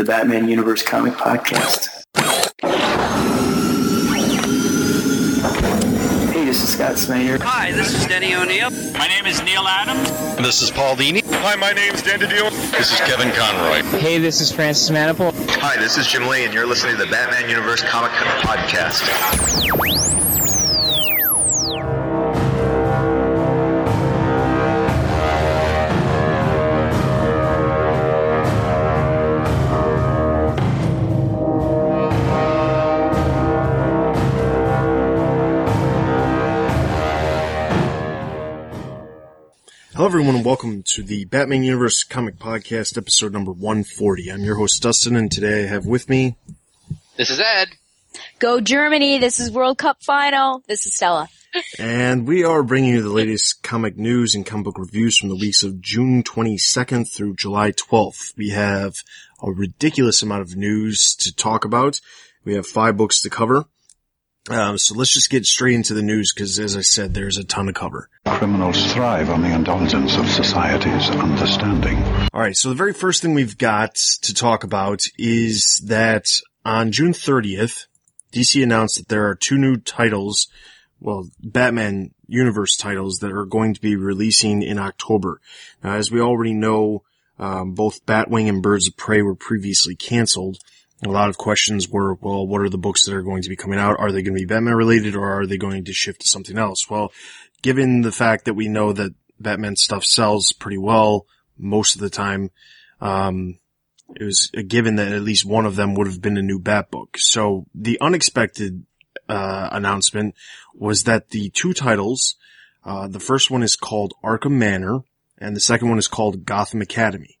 the Batman Universe Comic Podcast. Hey, this is Scott Snyder. Hi, this is Denny O'Neil. My name is Neal Adams. This is Paul Dini. Hi, my name's Dan DiDio. This is Kevin Conroy. Hey, this is Francis Manapul. Hi, this is Jim Lee, and you're listening to the Batman Universe Comic Podcast. Everyone, and welcome to the Batman Universe Comic Podcast, episode number 140. I'm your host, Dustin, and today I have with me. This is Ed. Go Germany. This is World Cup final. This is Stella. And we are bringing you the latest comic news and comic book reviews from the weeks of June 22nd through July 12th. We have a ridiculous amount of news to talk about. We have five books to cover. Um, so let's just get straight into the news because, as I said, there's a ton to cover. Criminals thrive on the indulgence of society's understanding. All right. So the very first thing we've got to talk about is that on June 30th, DC announced that there are two new titles, well, Batman universe titles that are going to be releasing in October. Now, as we already know, um, both Batwing and Birds of Prey were previously canceled. A lot of questions were, well, what are the books that are going to be coming out? Are they going to be Batman related or are they going to shift to something else? Well, given the fact that we know that Batman stuff sells pretty well most of the time, um, it was a given that at least one of them would have been a new Bat book. So the unexpected, uh, announcement was that the two titles, uh, the first one is called Arkham Manor and the second one is called Gotham Academy.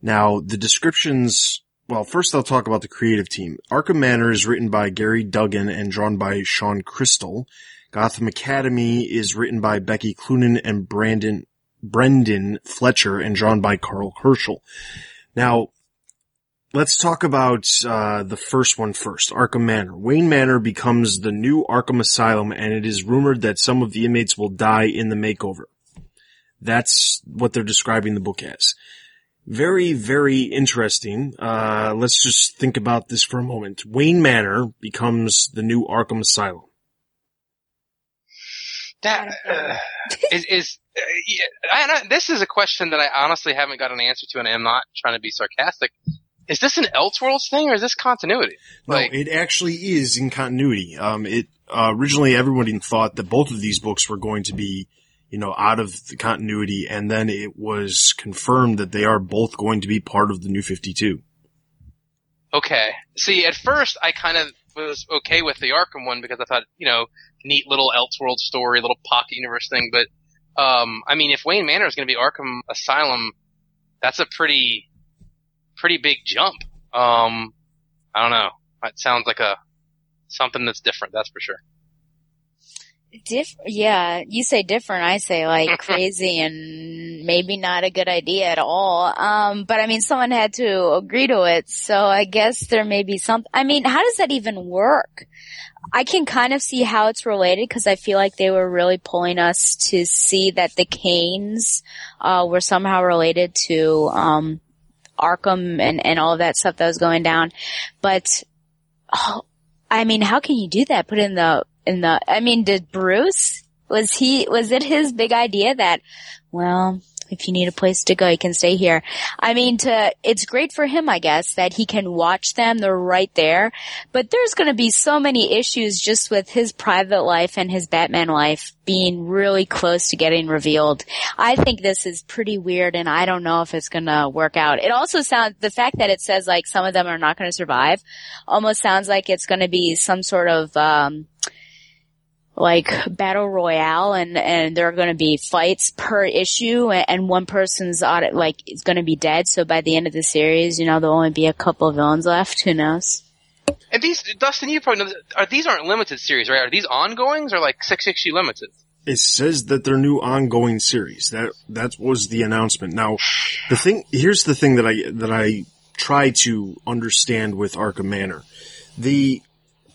Now, the descriptions well, first I'll talk about the creative team. Arkham Manor is written by Gary Duggan and drawn by Shawn Crystal. Gotham Academy is written by Becky Cloonan and Brandon, Brendan Fletcher and drawn by Karl Kerschl. Now, let's talk about, uh, the first one first. Arkham Manor. Wayne Manor becomes the new Arkham Asylum and it is rumored that some of the inmates will die in the makeover. That's what they're describing the book as very, very interesting. Uh, let's just think about this for a moment. Wayne Manor becomes the new Arkham Asylum. That uh, is, is uh, yeah, I, this is a question that I honestly haven't got an answer to, and I'm not trying to be sarcastic. Is this an Elseworlds thing, or is this continuity? Like, no, it actually is in continuity. Um, it uh, originally everybody thought that both of these books were going to be you know, out of the continuity. And then it was confirmed that they are both going to be part of the new 52. Okay. See, at first I kind of was okay with the Arkham one because I thought, you know, neat little Elseworld story, little pocket universe thing. But, um, I mean, if Wayne Manor is going to be Arkham Asylum, that's a pretty, pretty big jump. Um, I don't know. It sounds like a, something that's different, that's for sure. Diff- yeah, you say different, I say like crazy and maybe not a good idea at all. Um, but I mean, someone had to agree to it, so I guess there may be some, I mean, how does that even work? I can kind of see how it's related because I feel like they were really pulling us to see that the Canes, uh, were somehow related to, um, Arkham and, and all of that stuff that was going down. But, oh, I mean, how can you do that? Put in the in the, I mean, did Bruce, was he, was it his big idea that, well, if you need a place to go, you can stay here. I mean, to, it's great for him, I guess, that he can watch them. They're right there. But there's going to be so many issues just with his private life and his Batman life being really close to getting revealed. I think this is pretty weird and I don't know if it's going to work out. It also sounds, the fact that it says like some of them are not going to survive almost sounds like it's going to be some sort of, um, like battle royale and and there are going to be fights per issue and, and one person's audit like is going to be dead. So by the end of the series you know there'll only be a couple of villains left. Who knows? And these dustin you probably know are these aren't limited series right? Are these ongoings or like six issue limited? It says that they're new ongoing series. That that was the announcement. Now the thing here's the thing that i that i try to understand with arkham manor. The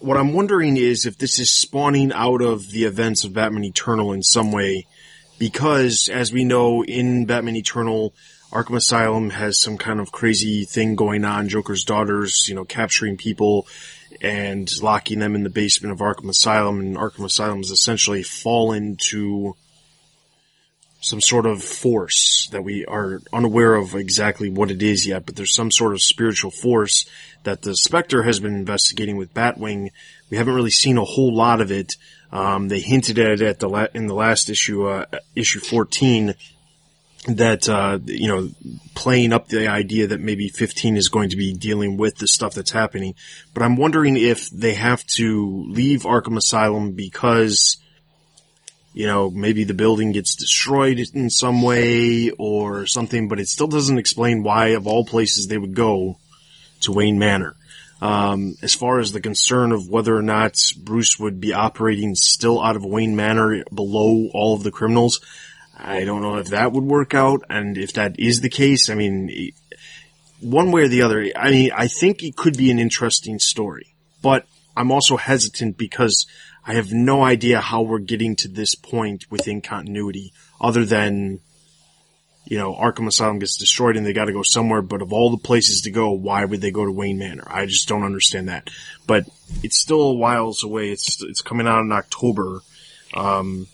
what I'm wondering is if this is spawning out of the events of Batman Eternal in some way, because as we know in Batman Eternal, Arkham Asylum has some kind of crazy thing going on. Joker's daughters, you know, capturing people and locking them in the basement of Arkham Asylum, and Arkham Asylum has essentially fallen to some sort of force that we are unaware of exactly what it is yet, but there's some sort of spiritual force that the Spectre has been investigating with Batwing. We haven't really seen a whole lot of it. Um, they hinted at it at the la- in the last issue, uh, issue 14, that, uh, you know, playing up the idea that maybe 15 is going to be dealing with the stuff that's happening. But I'm wondering if they have to leave Arkham Asylum because, you know, maybe the building gets destroyed in some way or something, but it still doesn't explain why of all places they would go to Wayne Manor. Um, as far as the concern of whether or not Bruce would be operating still out of Wayne Manor below all of the criminals, I don't know if that would work out. And if that is the case, I mean, one way or the other, I mean, I think it could be an interesting story, but I'm also hesitant because I have no idea how we're getting to this point within continuity other than you know, Arkham Asylum gets destroyed and they got to go somewhere. But of all the places to go, why would they go to Wayne Manor? I just don't understand that. But it's still a whiles away. It's it's coming out in October. Um,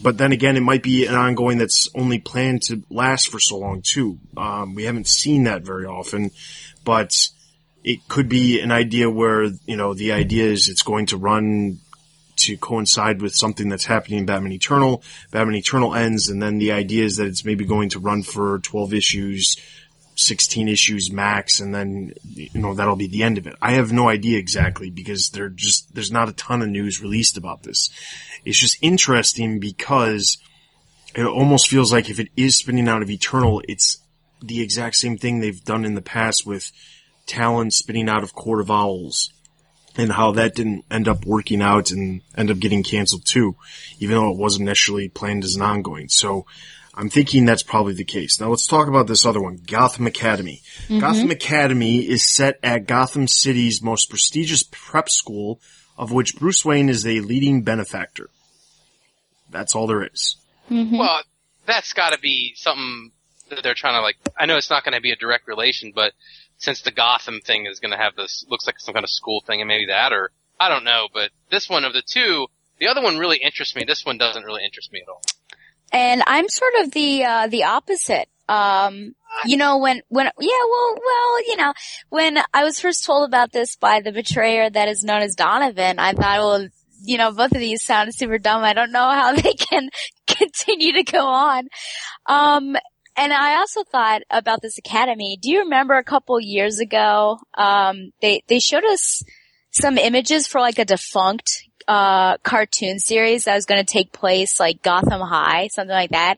but then again, it might be an ongoing that's only planned to last for so long too. Um, we haven't seen that very often, but it could be an idea where you know the idea is it's going to run to coincide with something that's happening in Batman Eternal. Batman Eternal ends, and then the idea is that it's maybe going to run for 12 issues, 16 issues max, and then, you know, that'll be the end of it. I have no idea exactly because there just, there's not a ton of news released about this. It's just interesting because it almost feels like if it is spinning out of Eternal, it's the exact same thing they've done in the past with Talon spinning out of Court of Owls and how that didn't end up working out and end up getting canceled too, even though it wasn't initially planned as an ongoing. So I'm thinking that's probably the case. Now let's talk about this other one, Gotham Academy. Mm-hmm. Gotham Academy is set at Gotham City's most prestigious prep school, of which Bruce Wayne is a leading benefactor. That's all there is. Mm-hmm. Well, that's got to be something that they're trying to like. I know it's not going to be a direct relation, but since the Gotham thing is going to have this, looks like some kind of school thing, and maybe that, or I don't know. But this one of the two, the other one really interests me. This one doesn't really interest me at all. And I'm sort of the uh, the opposite. Um, you know, when when yeah, well, well, you know, when I was first told about this by the betrayer that is known as Donovan, I thought, well, you know, both of these sound super dumb. I don't know how they can continue to go on. Um, and I also thought about this academy. Do you remember a couple years ago, um, they, they showed us some images for like a defunct, uh, cartoon series that was going to take place like Gotham High, something like that.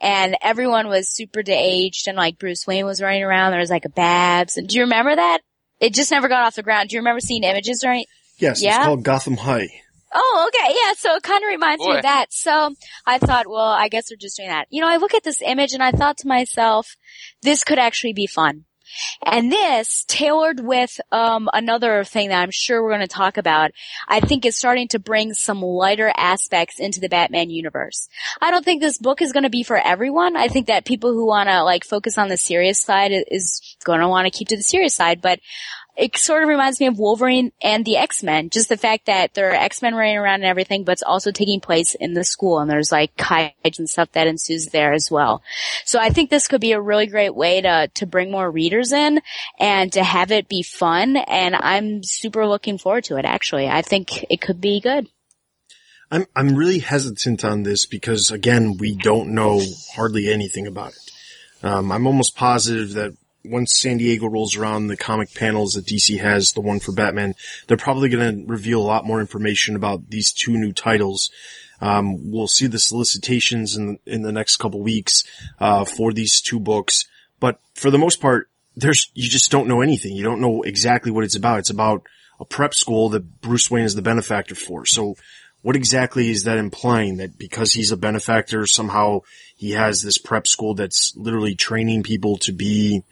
And everyone was super de-aged and like Bruce Wayne was running around. There was like a Babs. And do you remember that? It just never got off the ground. Do you remember seeing images or any? Yes, Yeah? it's called Gotham High. Oh, okay. Yeah. So it kind of reminds me of that. So I thought, well, I guess they're just doing that. You know, I look at this image and I thought to myself, this could actually be fun. And this, tailored with um, another thing that I'm sure we're going to talk about, I think is starting to bring some lighter aspects into the Batman universe. I don't think this book is going to be for everyone. I think that people who want to like focus on the serious side is going to want to keep to the serious side, but it sort of reminds me of Wolverine and the X-Men. Just the fact that there are X-Men running around and everything, but it's also taking place in the school and there's like kites and stuff that ensues there as well. So I think this could be a really great way to, to bring more readers in and to have it be fun. And I'm super looking forward to it actually. I think it could be good. I'm I'm really hesitant on this because again, we don't know hardly anything about it. Um, I'm almost positive that once San Diego rolls around the comic panels that DC has, the one for Batman, they're probably going to reveal a lot more information about these two new titles. Um, we'll see the solicitations in in the next couple weeks uh, for these two books, but for the most part, there's you just don't know anything. You don't know exactly what it's about. It's about a prep school that Bruce Wayne is the benefactor for. So what exactly is that implying? That because he's a benefactor, somehow he has this prep school that's literally training people to be,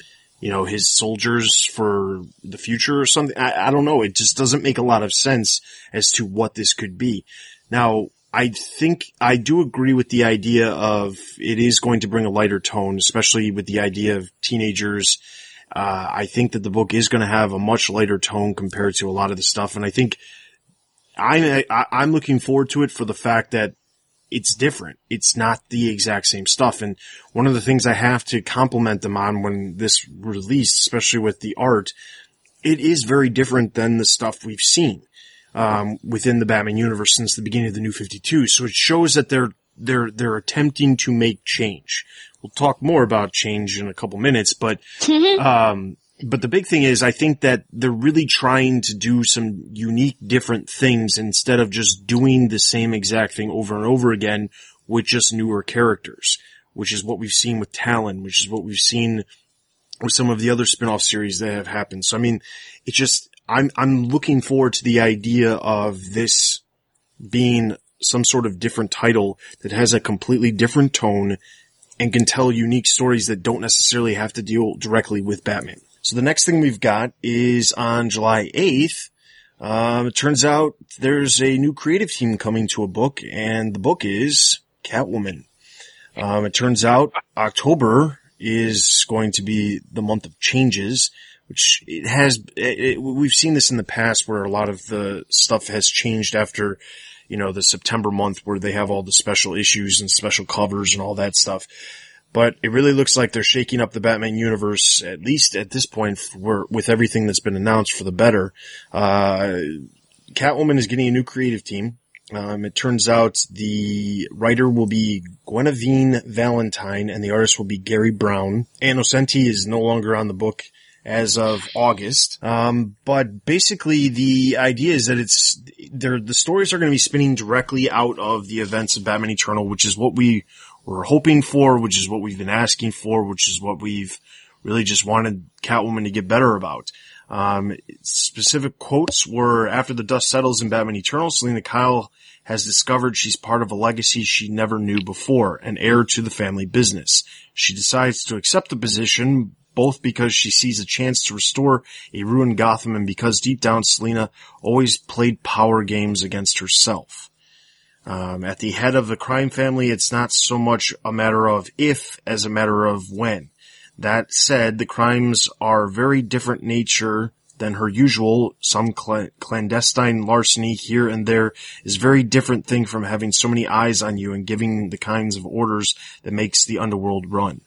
you know, his soldiers for the future or something? I, I don't know. It just doesn't make a lot of sense as to what this could be. Now, I think I do agree with the idea of it is going to bring a lighter tone, especially with the idea of teenagers. Uh, I think that the book is going to have a much lighter tone compared to a lot of the stuff. And I think I, I, I'm looking forward to it for the fact that it's different. It's not the exact same stuff. And one of the things I have to compliment them on when this released, especially with the art, it is very different than the stuff we've seen um, within the Batman universe since the beginning of the New Fifty Two. So it shows that they're they're they're attempting to make change. We'll talk more about change in a couple minutes, but um, but the big thing is, I think that they're really trying to do some unique, different things instead of just doing the same exact thing over and over again with just newer characters, which is what we've seen with Talon, which is what we've seen with some of the other spin-off series that have happened. So I mean, it just, I'm, I'm looking forward to the idea of this being some sort of different title that has a completely different tone and can tell unique stories that don't necessarily have to deal directly with Batman. So the next thing we've got is on July 8th. Um, it turns out there's a new creative team coming to a book and the book is Catwoman. Um, it turns out October is going to be the month of changes, which it has, it, it, we've seen this in the past where a lot of the stuff has changed after, you know, the September month where they have all the special issues and special covers and all that stuff. But it really looks like they're shaking up the Batman universe, at least at this point, for, with everything that's been announced for the better. Uh, Catwoman is getting a new creative team. Um, it turns out the writer will be Genevieve Valentine and the artist will be Garry Brown. Ann Nocenti is no longer on the book as of August. Um, but basically the idea is that it's, the stories are going to be spinning directly out of the events of Batman Eternal, which is what we were hoping for, which is what we've been asking for, which is what we've really just wanted Catwoman to get better about. Um, specific quotes were after the dust settles in Batman Eternal, Selina Kyle has discovered she's part of a legacy she never knew before, an heir to the family business. She decides to accept the position both because she sees a chance to restore a ruined Gotham and because deep down Selina always played power games against herself. Um, at the head of the crime family, it's not so much a matter of if as a matter of when. That said, the crimes are very different nature than her usual. Some cl- clandestine larceny here and there is very different thing from having so many eyes on you and giving the kinds of orders that makes the underworld run.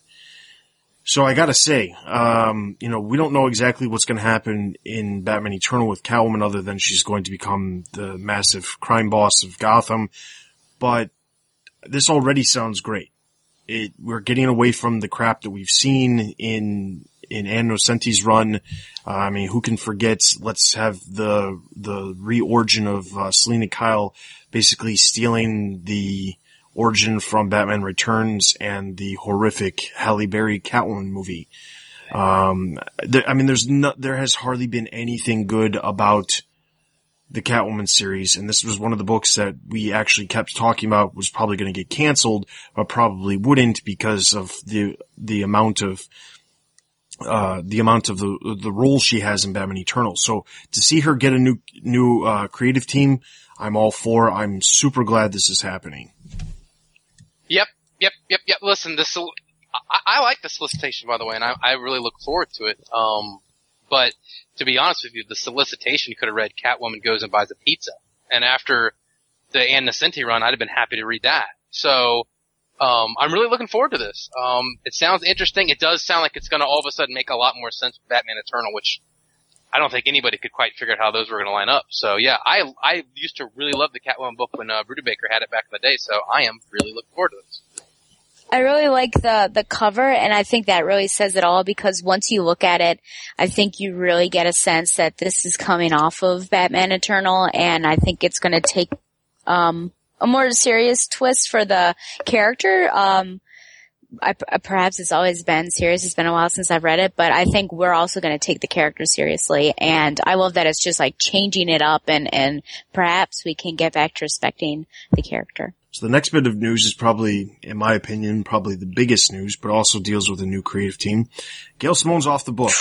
So I gotta say, um, you know, we don't know exactly what's gonna happen in Batman Eternal with Catwoman other than she's going to become the massive crime boss of Gotham. But this already sounds great. It, we're getting away from the crap that we've seen in, in Ann Nocenti's run. Uh, I mean, who can forget, let's have the, the reorigin of, uh, Selina Kyle basically stealing the, origin from Batman Returns and the horrific Halle Berry Catwoman movie. Um, I mean, there's there has hardly been anything good about the Catwoman series, and this was one of the books that we actually kept talking about was probably going to get canceled, but probably wouldn't because of the the amount of uh, the amount of the the role she has in Batman Eternal. So to see her get a new new uh, creative team, I'm all for. I'm super glad this is happening. Yep, yep, yep. Listen, this I, I like the solicitation by the way, and I, I really look forward to it. Um, but to be honest with you, the solicitation could have read Catwoman goes and buys a pizza, and after the Ann Nocenti run, I'd have been happy to read that. So, um, I'm really looking forward to this. Um, it sounds interesting. It does sound like it's going to all of a sudden make a lot more sense with Batman Eternal, which I don't think anybody could quite figure out how those were going to line up. So yeah, I I used to really love the Catwoman book when uh, Baker had it back in the day. So I am really looking forward to this. I really like the the cover, and I think that really says it all because once you look at it, I think you really get a sense that this is coming off of Batman Eternal, and I think it's going to take um, a more serious twist for the character. Um, I, perhaps it's always been serious. It's been a while since I've read it, but I think we're also going to take the character seriously. And I love that it's just like changing it up and, and perhaps we can get back to respecting the character. So the next bit of news is probably, in my opinion, probably the biggest news, but also deals with a new creative team. Gail Simone's off the book.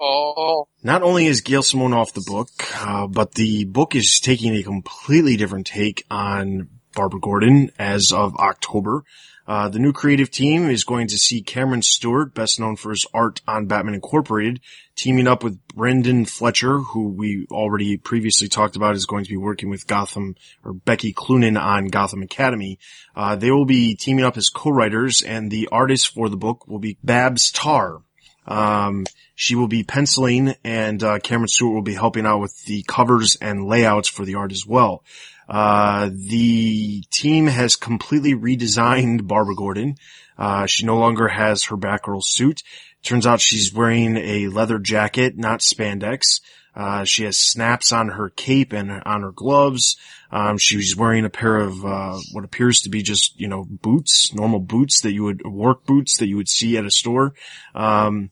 Oh, Not only is Gail Simone off the book, uh, but the book is taking a completely different take on Barbara Gordon as of October. Uh, the new creative team is going to see Cameron Stewart, best known for his art on Batman Incorporated, teaming up with Brendan Fletcher, who we already previously talked about is going to be working with Gotham, or Becky Cloonan on Gotham Academy. Uh, they will be teaming up as co-writers, and the artist for the book will be Babs Tarr. Um, she will be penciling and, uh, Cameron Stewart will be helping out with the covers and layouts for the art as well. Uh, the team has completely redesigned Barbara Gordon. Uh, she no longer has her Batgirl suit. Turns out she's wearing a leather jacket, not spandex. Uh, she has snaps on her cape and on her gloves. Um, she's wearing a pair of, uh, what appears to be just, you know, boots, normal boots that you would, work boots that you would see at a store. Um,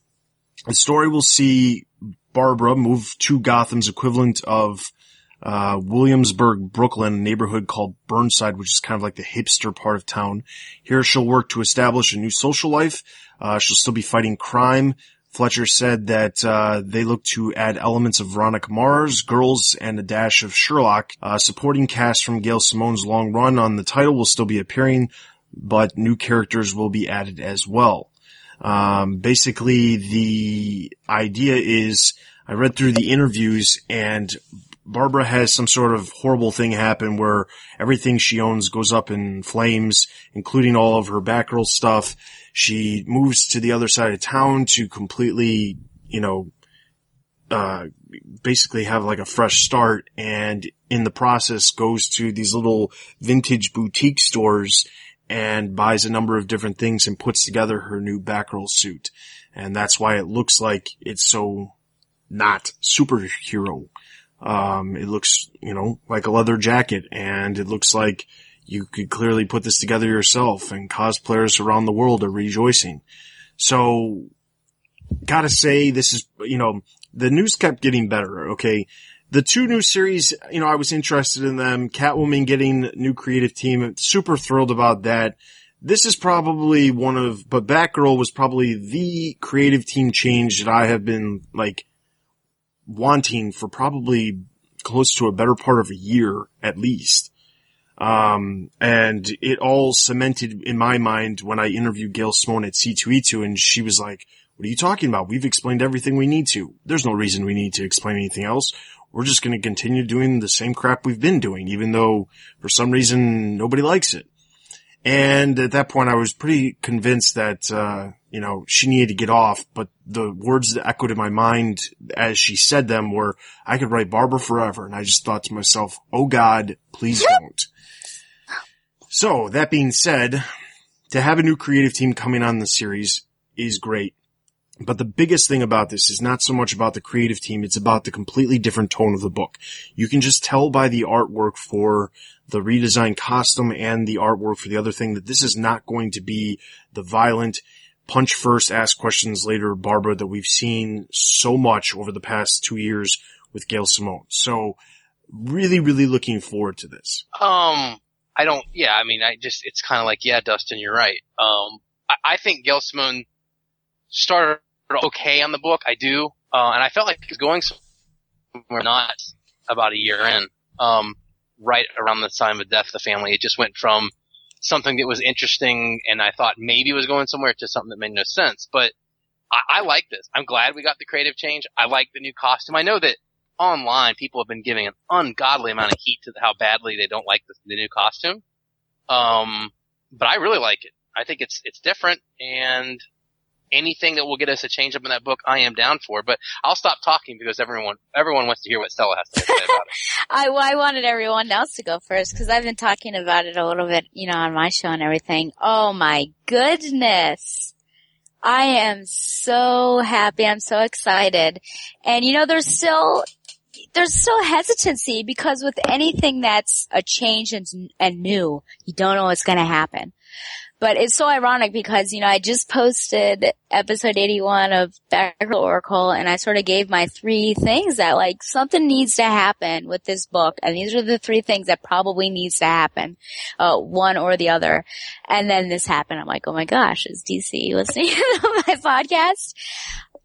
the story will see Barbara move to Gotham's equivalent of uh, Williamsburg, Brooklyn, neighborhood called Burnside, which is kind of like the hipster part of town. Here she'll work to establish a new social life. Uh, she'll still be fighting crime. Fletcher said that uh, they look to add elements of Veronica Mars, girls, and a dash of Sherlock. Uh, supporting cast from Gail Simone's long run on the title will still be appearing, but new characters will be added as well. Um, basically, the idea is I read through the interviews and Barbara has some sort of horrible thing happen where everything she owns goes up in flames, including all of her Batgirl stuff. She moves to the other side of town to completely, you know, uh, basically have like a fresh start and in the process goes to these little vintage boutique stores and buys a number of different things and puts together her new Batgirl suit. And that's why it looks like it's so not superhero. Um, it looks, you know, like a leather jacket and it looks like you could clearly put this together yourself and cosplayers around the world are rejoicing. So gotta say this is, you know, the news kept getting better. Okay. The two new series, you know, I was interested in them. Catwoman getting new creative team. Super thrilled about that. This is probably one of, but Batgirl was probably the creative team change that I have been like wanting for probably close to a better part of a year at least. Um, and it all cemented in my mind when I interviewed Gail Simone at C2E2 and she was like, what are you talking about? We've explained everything we need to. There's no reason we need to explain anything else. We're just going to continue doing the same crap we've been doing, even though for some reason nobody likes it. And at that point I was pretty convinced that, uh, you know, she needed to get off, but the words that echoed in my mind as she said them were, I could write Barbara forever. And I just thought to myself, oh God, please don't. So that being said, to have a new creative team coming on the series is great. But the biggest thing about this is not so much about the creative team, it's about the completely different tone of the book. You can just tell by the artwork for the redesigned costume and the artwork for the other thing that this is not going to be the violent punch first, ask questions later Barbara that we've seen so much over the past two years with Gail Simone. So really, really looking forward to this. Um, I don't. Yeah, I mean, I just it's kind of like, yeah, Dustin, you're right. Um, I, I think Gail Simone started okay on the book. I do, uh, and I felt like he was going somewhere not about a year in. Um, right around the time of death of the family, it just went from something that was interesting and I thought maybe was going somewhere to something that made no sense. But I, I like this. I'm glad we got the creative change. I like the new costume. I know that online people have been giving an ungodly amount of heat to how badly they don't like the, the new costume. Um, but I really like it. I think it's it's different and anything that will get us a change up in that book, I am down for. But I'll stop talking because everyone everyone wants to hear what Stella has to say about it. I, I wanted everyone else to go first because I've been talking about it a little bit, you know, on my show and everything. Oh my goodness. I am so happy. I'm so excited. And you know, there's still, there's still hesitancy because with anything that's a change and, and new, you don't know what's going to happen. But it's so ironic because, you know, I just posted episode 81 of Batgirl Oracle and I sort of gave my three things that like something needs to happen with this book. And these are the three things that probably needs to happen. Uh, one or the other. And then this happened. I'm like, oh my gosh, is DC listening to my podcast?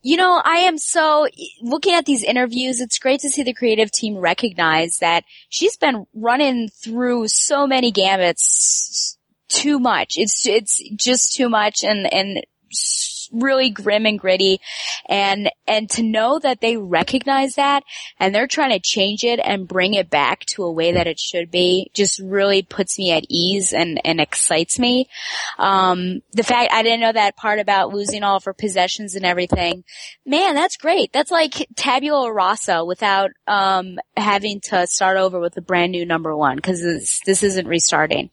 You know, I am so looking at these interviews. It's great to see the creative team recognize that she's been running through so many gambits too much. It's it's just too much, and and really grim and gritty. And and to know that they recognize that and they're trying to change it and bring it back to a way that it should be just really puts me at ease and and excites me. Um the fact I didn't know that part about losing all of her possessions and everything. Man that's great. That's like tabula rasa without um having to start over with a brand new number one because this, this isn't restarting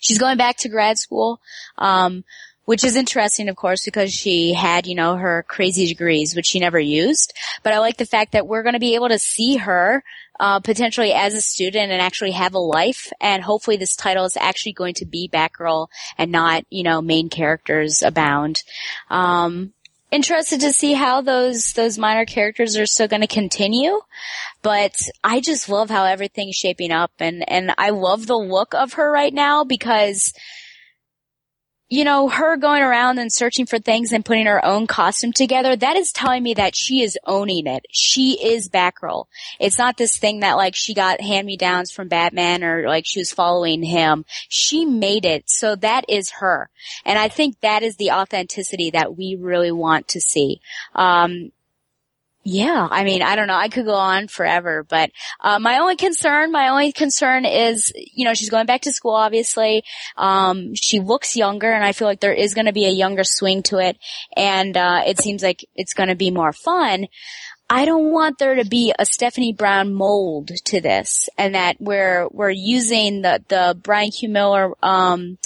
she's going back to grad school um which is interesting, of course, because she had, you know, her crazy degrees, which she never used. But I like the fact that we're going to be able to see her uh, potentially as a student and actually have a life. And hopefully this title is actually going to be Batgirl and not, you know, main characters abound. Um, interested to see how those those minor characters are still going to continue but i just love how everything's shaping up and and i love the look of her right now because you know, her going around and searching for things and putting her own costume together, that is telling me that she is owning it. She is Batgirl. It's not this thing that like she got hand-me-downs from Batman or like she was following him. She made it. So that is her. And I think that is the authenticity that we really want to see. Um, yeah, I mean, I don't know. I could go on forever, but uh, my only concern, my only concern is, you know, she's going back to school. Obviously, um, she looks younger, and I feel like there is going to be a younger swing to it, and uh, it seems like it's going to be more fun. I don't want there to be a Stephanie Brown mold to this, and that we're we're using the the Bryan Q Miller um,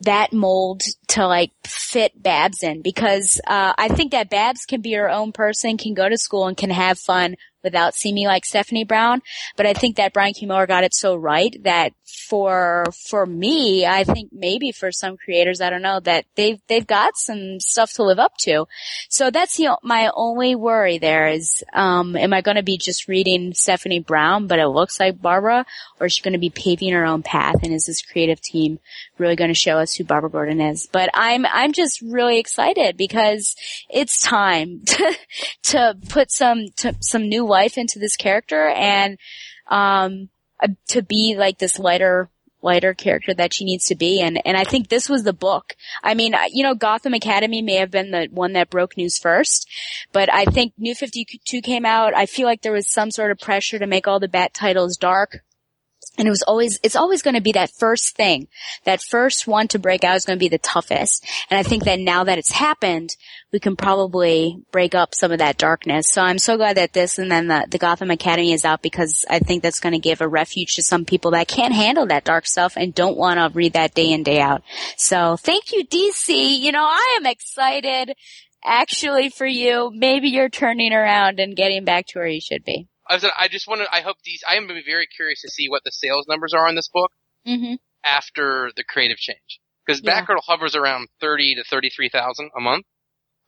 that mold to like fit Babs in because uh, I think that Babs can be her own person, can go to school and can have fun without seeing seeming like Stephanie Brown. But I think that Bryan K. Miller got it so right that for for me, I think maybe for some creators, I don't know that they've they've got some stuff to live up to. So that's the, my only worry there is, um, am I going to be just reading Stephanie Brown, but it looks like Barbara, or is she going to be paving her own path? And is this creative team really going to show us who Barbara Gordon is? But I'm I'm just really excited because it's time to to put some to, some new life into this character and um uh, to be like this lighter lighter character that she needs to be and and I think this was the book. I mean, you know, Gotham Academy may have been the one that broke news first, but I think New 52 came out. I feel like there was some sort of pressure to make all the bat titles dark and it was always, it's always going to be that first thing. That first one to break out is going to be the toughest. And I think that now that it's happened, we can probably break up some of that darkness. So I'm so glad that this and then the, the Gotham Academy is out because I think that's going to give a refuge to some people that can't handle that dark stuff and don't want to read that day in, day out. So thank you, DC. You know, I am excited actually for you. Maybe you're turning around and getting back to where you should be. I said, I just want to. I hope these. I am very curious to see what the sales numbers are on this book mm-hmm. after the creative change, because Yeah. Batgirl hovers around thirty to thirty-three thousand a month.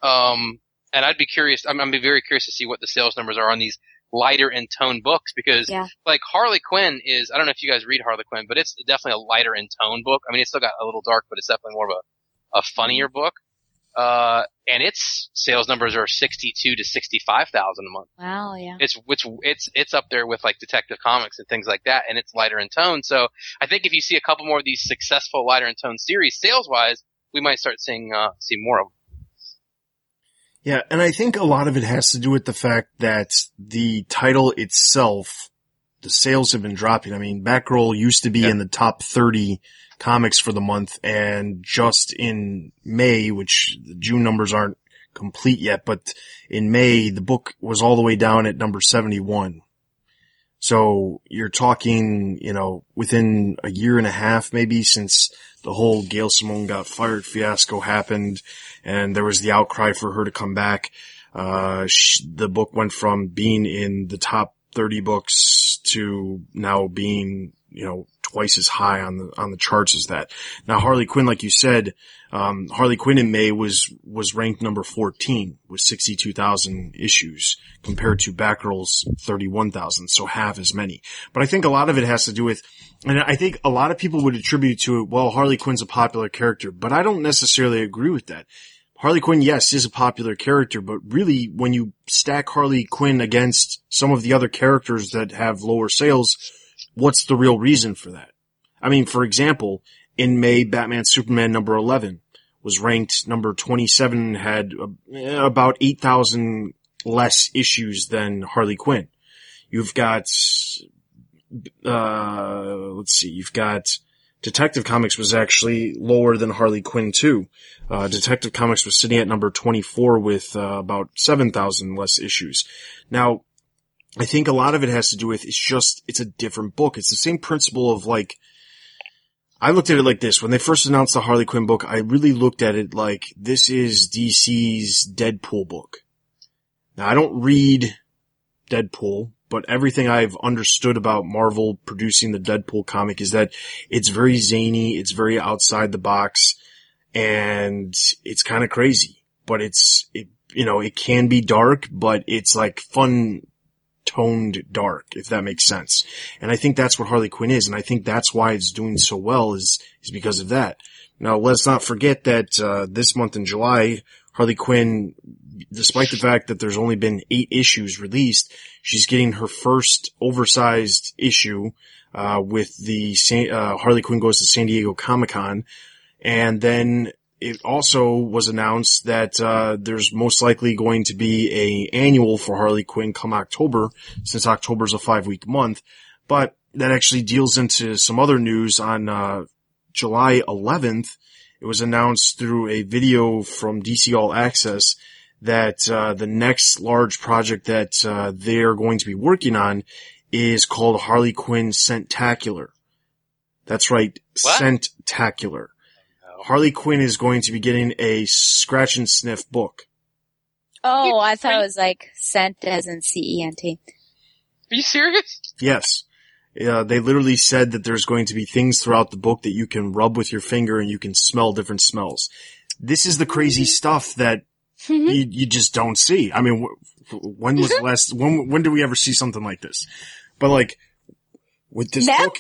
Um, and I'd be curious. I'm, I'm be very curious to see what the sales numbers are on these lighter in tone books because, Yeah. like Harley Quinn is. I don't know if you guys read Harley Quinn, but it's definitely a lighter in tone book. I mean, it's still got a little dark, but it's definitely more of a a funnier book. Uh, and its sales numbers are sixty-two to sixty-five thousand a month Wow, yeah. it's which it's it's up there with like Detective Comics and things like that, and it's lighter in tone. So I think if you see a couple more of these successful lighter in tone series, sales wise, we might start seeing uh see more of them. Yeah, and I think a lot of it has to do with the fact that the title itself, the sales have been dropping. I mean, Batgirl used to be Yeah. in the top 30 comics for the month and just in May, which the June numbers aren't complete yet, but in May, the book was all the way down at number 71. So you're talking, you know, within a year and a half maybe since the whole Gail Simone got fired fiasco happened and there was the outcry for her to come back. Uh, sh- the book went from being in the top 30 books to now being, you know, twice as high on the, on the charts as that. Now Harley Quinn, like you said, um, Harley Quinn in May was, was ranked number 14 with 62,000 issues compared to Batgirl's 31,000. So half as many. But I think a lot of it has to do with, and I think a lot of people would attribute to it, well, Harley Quinn's a popular character, but I don't necessarily agree with that. Harley Quinn, yes, is a popular character, but really when you stack Harley Quinn against some of the other characters that have lower sales, what's the real reason for that? I mean, for example, in May, Batman Superman number 11 was ranked number 27 had uh, about 8,000 less issues than Harley Quinn. You've got, uh, let's see, you've got Detective Comics was actually lower than Harley Quinn too. Uh, Detective Comics was sitting at number 24 with uh, about 7,000 less issues. Now, I think a lot of it has to do with it's just, it's a different book. It's the same principle of like, I looked at it like this. When they first announced the Harley Quinn book, I really looked at it like this is DC's Deadpool book. Now I don't read Deadpool, but everything I've understood about Marvel producing the Deadpool comic is that it's very zany, it's very outside the box, and it's kind of crazy. But it's, it, you know, it can be dark, but it's like fun toned dark, if that makes sense. And I think that's what Harley Quinn is, and I think that's why it's doing so well is, is because of that. Now let's not forget that, uh, this month in July, Harley Quinn, despite the fact that there's only been eight issues released, she's getting her first oversized issue, uh, with the, San, uh, Harley Quinn goes to San Diego Comic Con. And then it also was announced that uh, there's most likely going to be a annual for Harley Quinn come October, since October is a five week month. But that actually deals into some other news on uh, July 11th. It was announced through a video from DC All Access that uh, the next large project that uh, they are going to be working on is called Harley Quinn Scentacular. That's right, What? Scentacular. Harley Quinn is going to be getting a scratch and sniff book. Oh, I thought it was like scent as in C-E-N-T. Are you serious? Yes. Uh, they literally said that there's going to be things throughout the book that you can rub with your finger and you can smell different smells. This is the crazy stuff that you, you just don't see. I mean, wh- when was the last, when, when did we ever see something like this? But like, with this Never. book,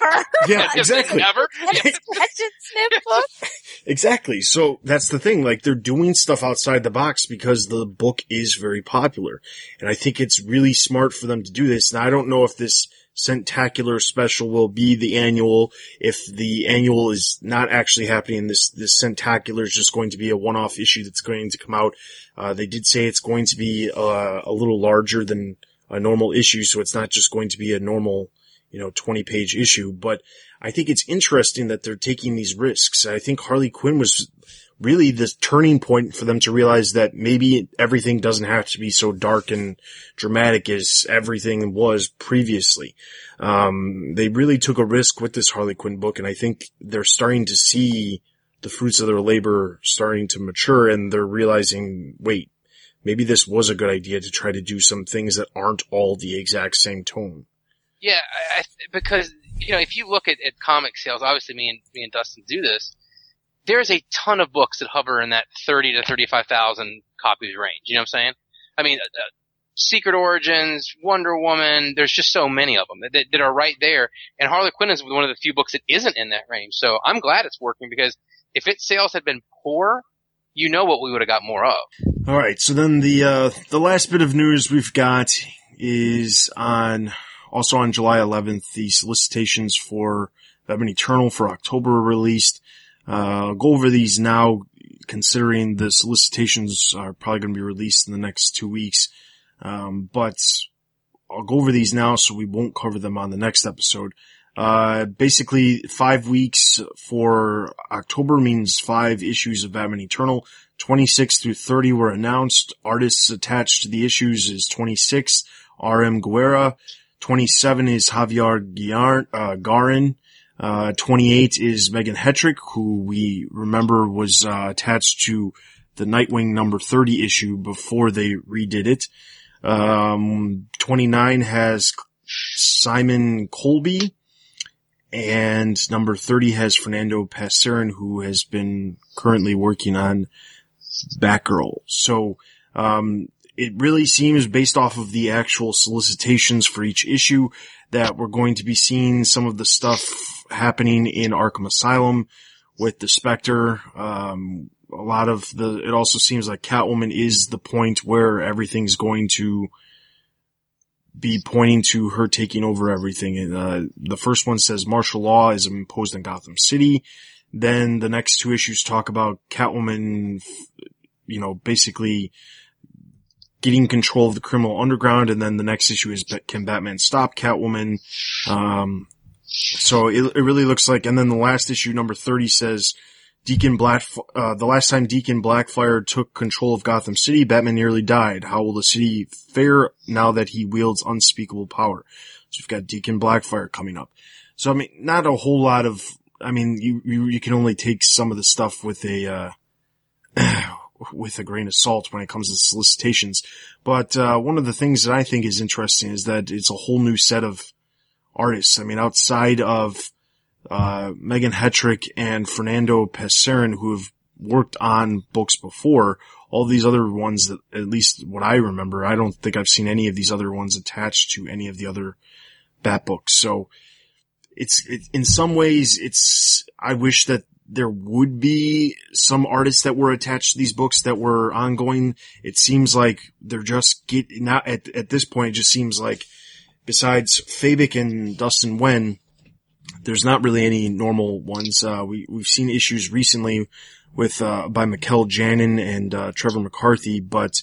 yeah, exactly. Never. That's Yeah. scratch and sniff book. Exactly. So that's the thing. Like they're doing stuff outside the box because the book is very popular. And I think it's really smart for them to do this. Now I don't know if this Scentacular special will be the annual, if the annual is not actually happening. This, this Scentacular is just going to be a one-off issue that's going to come out. Uh, they did say it's going to be, uh, a little larger than a normal issue. So it's not just going to be a normal, you know, 20 page issue, but I think it's interesting that they're taking these risks. I think Harley Quinn was really the turning point for them to realize that maybe everything doesn't have to be so dark and dramatic as everything was previously. Um, they really took a risk with this Harley Quinn book, and I think they're starting to see the fruits of their labor starting to mature, and they're realizing, wait, maybe this was a good idea to try to do some things that aren't all the exact same tone. Yeah, I, I, because you know, if you look at, at comic sales, obviously me and me and Dustin do this. There's a ton of books that hover in that thirty to thirty-five thousand copies range. You know what I'm saying? I mean, uh, uh, Secret Origins, Wonder Woman. There's just so many of them that, that are right there. And Harley Quinn is one of the few books that isn't in that range. So I'm glad it's working because if its sales had been poor, you know what we would have got more of. All right. So then the uh, the last bit of news we've got is on also on July 11th. The solicitations for Batman Eternal for October released. Uh, I'll go over these now, considering the solicitations are probably going to be released in the next two weeks. Um, but I'll go over these now, so we won't cover them on the next episode. Uh, basically five weeks for October means five issues of Batman Eternal. 26 through 30 were announced. Artists attached to the issues is 26, R.M. Guerra. 27 is Javier uh, Garrón. Uh, 28 is Megan Hetrick, who we remember was, uh, attached to the Nightwing number 30 issue before they redid it. Um, 29 has Simon Coleby. And number 30 has Fernando Pasarin, who has been currently working on Batgirl. So, um, it really seems based off of the actual solicitations for each issue that we're going to be seeing some of the stuff happening in Arkham Asylum with the Spectre. Um, a lot of the, it also seems like Catwoman is the point where everything's going to be pointing to her taking over everything. And, uh, the first one says martial law is imposed in Gotham City. Then the next two issues talk about Catwoman, you know, basically getting control of the criminal underground. And then the next issue is can Batman stop Catwoman? Um, so it, it really looks like, and then the last issue, number 30 says, Deacon Black, uh, the last time Deacon Blackfire took control of Gotham City, Batman nearly died. How will the city fare now that he wields unspeakable power? So we've got Deacon Blackfire coming up. So I mean, not a whole lot of, I mean, you, you, you can only take some of the stuff with a, uh, with a grain of salt when it comes to solicitations. But, uh, one of the things that I think is interesting is that it's a whole new set of artists. I mean, outside of, uh, Megan Hetrick and Fernando Pasarin who have worked on books before. All these other ones that, at least what I remember, I don't think I've seen any of these other ones attached to any of the other Bat books. So it's, it, in some ways, it's, I wish that there would be some artists that were attached to these books that were ongoing. It seems like they're just get, not at, at this point, it just seems like besides Fabok and Dustin Nguyen, there's not really any normal ones. Uh, we, we've seen issues recently with, uh, by Mikel Janin and, uh, Trevor McCarthy, but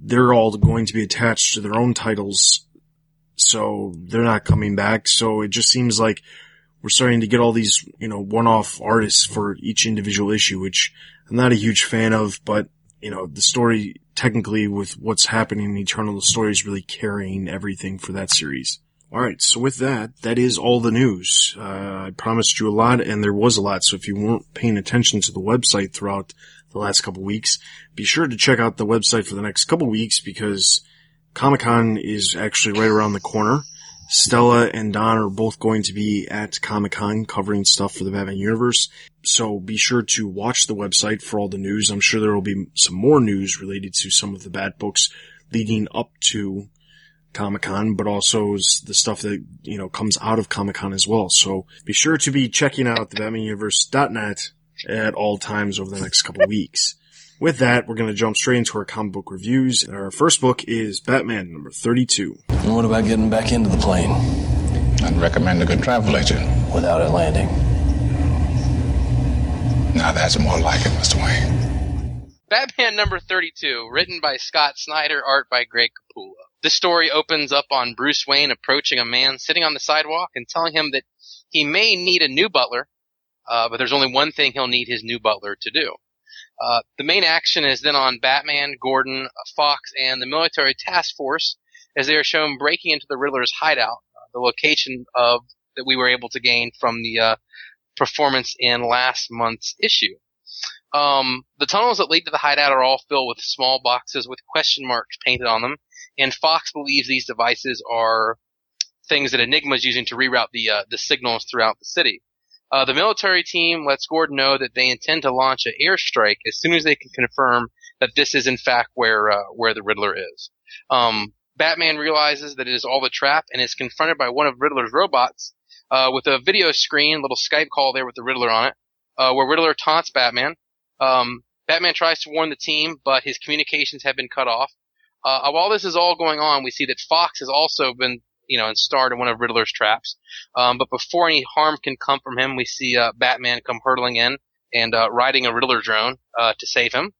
they're all going to be attached to their own titles. So they're not coming back. So it just seems like we're starting to get all these, you know, one-off artists for each individual issue, which I'm not a huge fan of, but you know, the story technically with what's happening in Eternal, the story is really carrying everything for that series. All right. So with that, that is all the news. Uh, I promised you a lot and there was a lot. So if you weren't paying attention to the website throughout the last couple weeks, be sure to check out the website for the next couple weeks because Comic Con is actually right around the corner. Stella and Don are both going to be at Comic Con covering stuff for the Batman universe. So be sure to watch the website for all the news. I'm sure there will be some more news related to some of the Bat books leading up to Comic Con, but also the stuff that, you know, comes out of Comic Con as well. So be sure to be checking out the Batman BatmanUniverse.net at all times over the next couple weeks. With that, we're going to jump straight into our comic book reviews. Our first book is Batman number 32. And what about getting back into the plane? I'd recommend a good travel agent. Without it landing. Now that's more like it, Mr. Wayne. Batman number 32, written by Scott Snyder, art by Greg Capullo. This story opens up on Bruce Wayne approaching a man sitting on the sidewalk and telling him that he may need a new butler, uh, but there's only one thing he'll need his new butler to do. Uh, the main action is then on Batman, Gordon, Fox, and the military task force as they are shown breaking into the Riddler's hideout, uh, the location of that we were able to gain from the uh, performance in last month's issue. Um, the tunnels that lead to the hideout are all filled with small boxes with question marks painted on them, and Fox believes these devices are things that Enigma is using to reroute the uh, the signals throughout the city. Uh, the military team lets Gordon know that they intend to launch an airstrike as soon as they can confirm that this is in fact where uh, where the Riddler is. Um, Batman realizes that it is all a trap and is confronted by one of Riddler's robots uh, with a video screen, little Skype call there with the Riddler on it, uh, where Riddler taunts Batman. Um, Batman tries to warn the team, but his communications have been cut off. Uh, while this is all going on, we see that Fox has also been, you know, and installed in one of Riddler's traps. Um, but before any harm can come from him, we see uh, Batman come hurtling in and uh, riding a Riddler drone uh, to save him.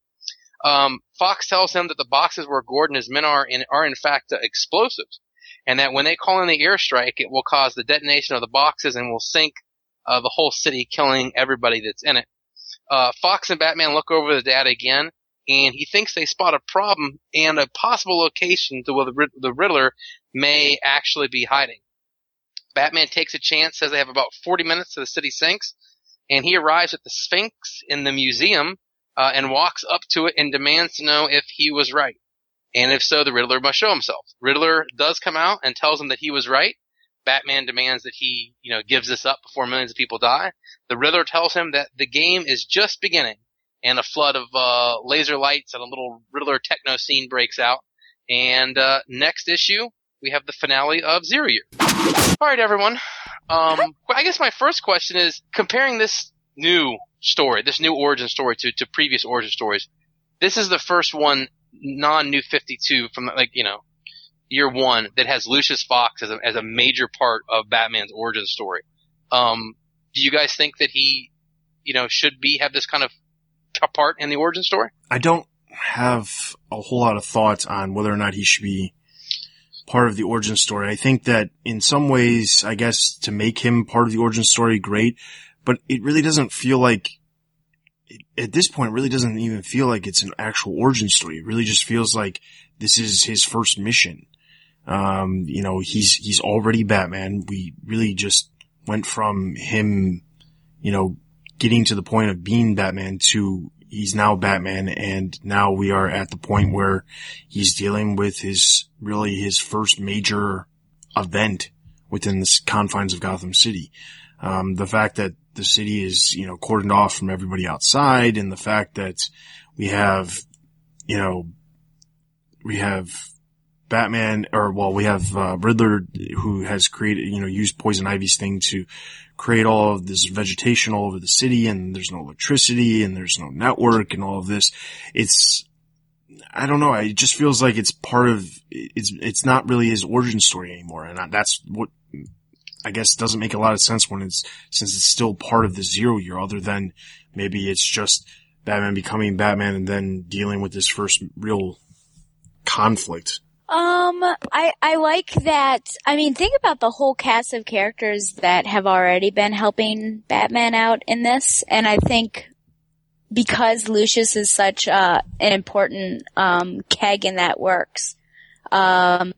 Um, Fox tells him that the boxes where Gordon and his men are in, are in fact uh, explosives, and that when they call in the airstrike, it will cause the detonation of the boxes and will sink uh, the whole city, killing everybody that's in it. Uh, Fox and Batman look over the data again, and he thinks they spot a problem and a possible location to where the, the Riddler may actually be hiding. Batman takes a chance, says they have about 40 minutes to the city sinks, and he arrives at the Sphinx in the museum uh, and walks up to it and demands to know if he was right. And if so, the Riddler must show himself. Riddler does come out and tells him that he was right. Batman demands that he, you know, gives this up before millions of people die. The Riddler tells him that the game is just beginning, and a flood of uh, laser lights and a little Riddler techno scene breaks out. And uh, next issue, we have the finale of Zero Year. All right, everyone. Um, I guess my first question is comparing this new story, this new origin story to, to previous origin stories. This is the first one non New 52 from like, you know, year one that has Lucius Fox as a, as a major part of Batman's origin story. Um, do you guys think that he, you know, should be, have this kind of part in the origin story? I don't have a whole lot of thoughts on whether or not he should be part of the origin story. I think that in some ways, I guess to make him part of the origin story, great, but it really doesn't feel like at this point, it really doesn't even feel like it's an actual origin story. It really just feels like this is his first mission. Um, you know, he's, he's already Batman. We really just went from him, you know, getting to the point of being Batman to he's now Batman and now we are at the point where he's dealing with his, really his first major event within the confines of Gotham City. Um, the fact that the city is, you know, cordoned off from everybody outside and the fact that we have, you know, we have Batman, or well, we have uh, Riddler who has created, you know, used Poison Ivy's thing to create all of this vegetation all over the city, and there's no electricity, and there's no network, and all of this. It's, I don't know. It just feels like it's part of. It's it's not really his origin story anymore, and that's what I guess doesn't make a lot of sense when it's since it's still part of the zero year. Other than maybe it's just Batman becoming Batman and then dealing with this first real conflict um, I, I like that. I mean, think about the whole cast of characters that have already been helping Batman out in this. And I think because Lucius is such, uh, an important, um, keg in that works, um,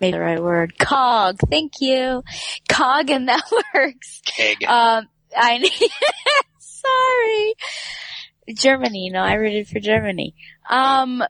maybe the right word, cog, thank you, cog in that works. Keg. Um, I, sorry. Germany, no, I rooted for Germany. Um,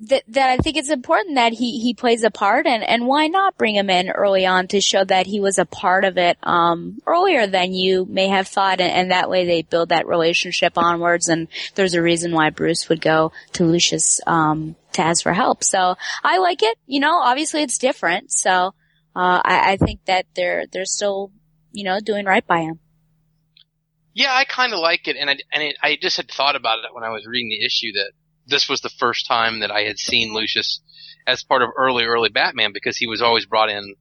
that, that I think it's important that he, he plays a part and, and why not bring him in early on to show that he was a part of it, um, earlier than you may have thought and, and that way they build that relationship onwards and there's a reason why Bruce would go to Lucius, um, to ask for help. So I like it. You know, obviously it's different. So, uh, I, I think that they're, they're still, you know, doing right by him. Yeah, I kind of like it, and I and it, I just had thought about it when I was reading the issue that this was the first time that I had seen Lucius as part of early, early Batman because he was always brought in,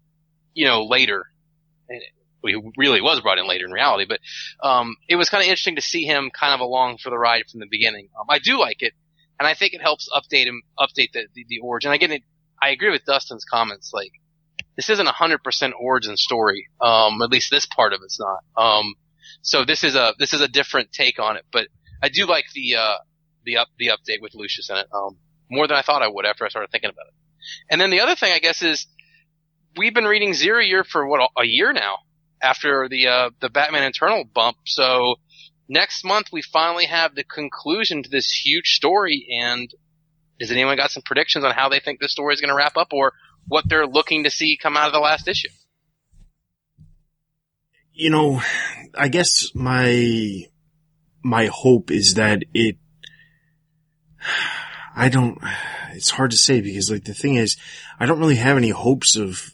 you know, later. He really was brought in later in reality, but um, it was kind of interesting to see him kind of along for the ride from the beginning. Um, I do like it, and I think it helps update him, update the the, the origin. Again, it, I agree with Dustin's comments. Like, this isn't a hundred percent origin story. Um, at least this part of it's not. Um, so this is a this is a different take on it, but I do like the uh, the up the update with Lucius in it. Um, more than I thought I would after I started thinking about it. And then the other thing I guess is we've been reading Zero Year for what a year now after the uh, the Batman Eternal bump. So next month we finally have the conclusion to this huge story. And has anyone got some predictions on how they think this story is going to wrap up, or what they're looking to see come out of the last issue? You know, I guess my my hope is that it I don't, it's hard to say because like the thing is, I don't really have any hopes of,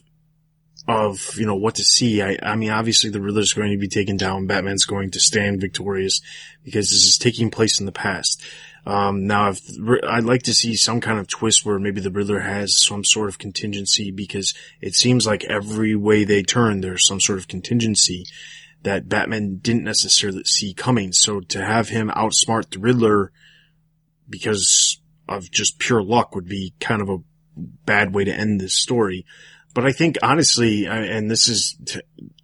of, you know, what to see. I, I mean, obviously the Riddler's going to be taken down. Batman's going to stand victorious because this is taking place in the past. Um, now if, I'd like to see some kind of twist where maybe the Riddler has some sort of contingency because it seems like every way they turn, there's some sort of contingency that Batman didn't necessarily see coming. So to have him outsmart the Riddler, because of just pure luck would be kind of a bad way to end this story. But I think honestly, and this is,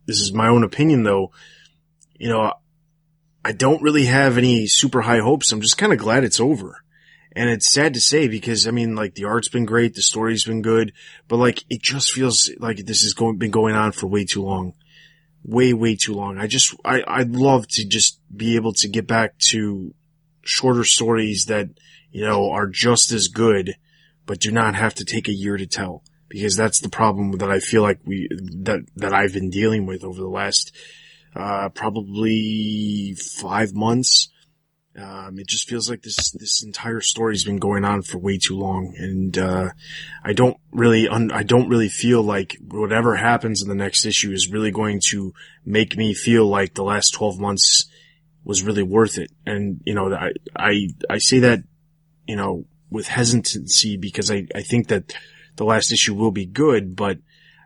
this is my own opinion though, you know, I don't really have any super high hopes. I'm just kind of glad it's over. And it's sad to say because I mean, like the art's been great, the story's been good, but like it just feels like this has going, been going on for way too long. Way, way too long. I just, I, I'd love to just be able to get back to shorter stories that, you know, are just as good, but do not have to take a year to tell. Because that's the problem that I feel like we, that, that I've been dealing with over the last, uh, probably five months. Um, it just feels like this, this entire story's been going on for way too long. And, uh, I don't really, un- I don't really feel like whatever happens in the next issue is really going to make me feel like the last 12 months was really worth it. And, you know, I, I, I say that, you know, with hesitancy because I, I think that the last issue will be good, but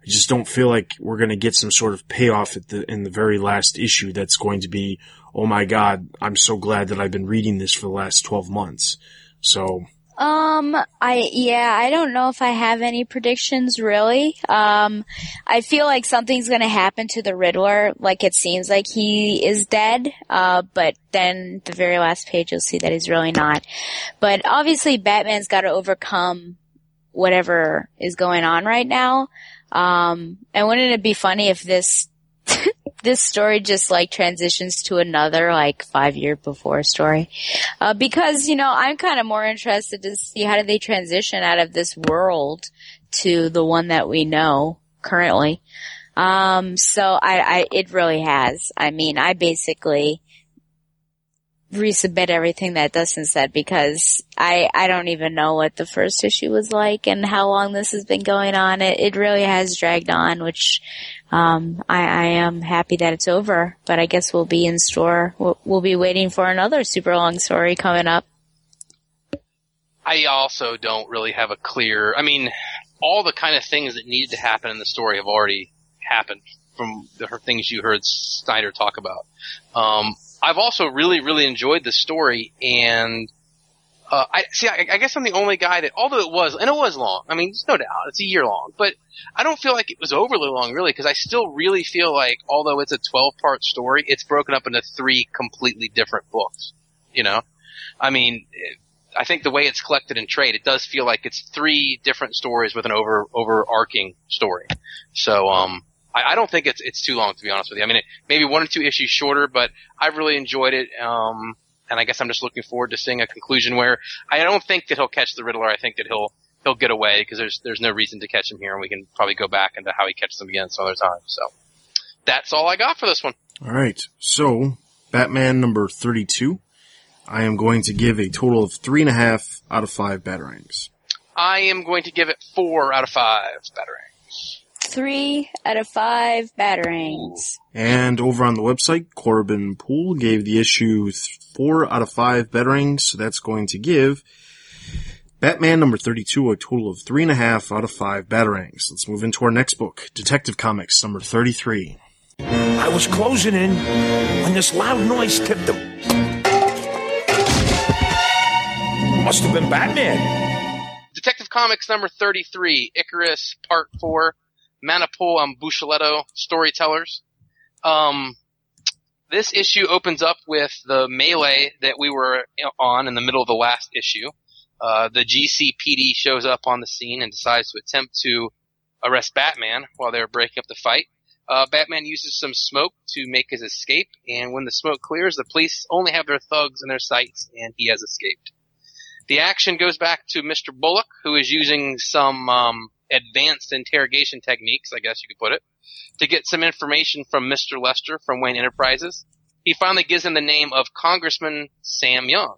I just don't feel like we're going to get some sort of payoff at the, in the very last issue that's going to be, oh my God, I'm so glad that I've been reading this for the last 12 months. So, Um, I, yeah, I don't know if I have any predictions really. Um, I feel like something's gonna happen to the Riddler, like it seems like he is dead, uh, but then the very last page you'll see that he's really not. But obviously Batman's gotta overcome whatever is going on right now. Um, and wouldn't it be funny if this this story just like transitions to another like five year before story. Uh, because, you know, I'm kind of more interested to see how do they transition out of this world to the one that we know currently. Um, so I, I, it really has. I mean, I basically resubmit everything that Dustin said because I, I don't even know what the first issue was like and how long this has been going on. It, it really has dragged on, which, um, I, I am happy that it's over, but I guess we'll be in store. We'll, we'll be waiting for another super long story coming up. I also don't really have a clear. I mean, all the kind of things that needed to happen in the story have already happened from the things you heard Snyder talk about. Um, I've also really, really enjoyed the story, and uh, I see. I, I guess I'm the only guy that, although it was, and it was long. I mean, there's no doubt it's a year long, but I don't feel like it was overly long, really, because I still really feel like, although it's a 12 part story, it's broken up into three completely different books. You know, I mean, I think the way it's collected in trade, it does feel like it's three different stories with an over overarching story. So, um, I, I don't think it's it's too long to be honest with you. I mean, it, maybe one or two issues shorter, but I've really enjoyed it. Um, and I guess I'm just looking forward to seeing a conclusion where I don't think that he'll catch the Riddler. I think that he'll he'll get away because there's there's no reason to catch him here, and we can probably go back into how he catches them again some other time. So that's all I got for this one. all right. So, Batman number 32. I am going to give a total of three and a half out of five batarangs. I am going to give it four out of five batarangs. Three out of five batarangs. And over on the website, Corbin Poole gave the issue four out of five batarangs, so that's going to give Batman number 32 a total of three and a half out of five batarangs. Let's move into our next book, Detective Comics number 33. I was closing in when this loud noise tipped him. Must have been Batman. Detective Comics number 33, Icarus Part 4, Manapul and Buccellato Storytellers. Um, this issue opens up with the melee that we were on in the middle of the last issue. Uh, the GCPD shows up on the scene and decides to attempt to arrest Batman while they're breaking up the fight. Uh, Batman uses some smoke to make his escape, and when the smoke clears, the police only have their thugs in their sights, and he has escaped. The action goes back to Mr. Bullock, who is using some um, advanced interrogation techniques, I guess you could put it, to get some information from Mr. Lester from Wayne Enterprises. He finally gives him the name of Congressman Sam Young.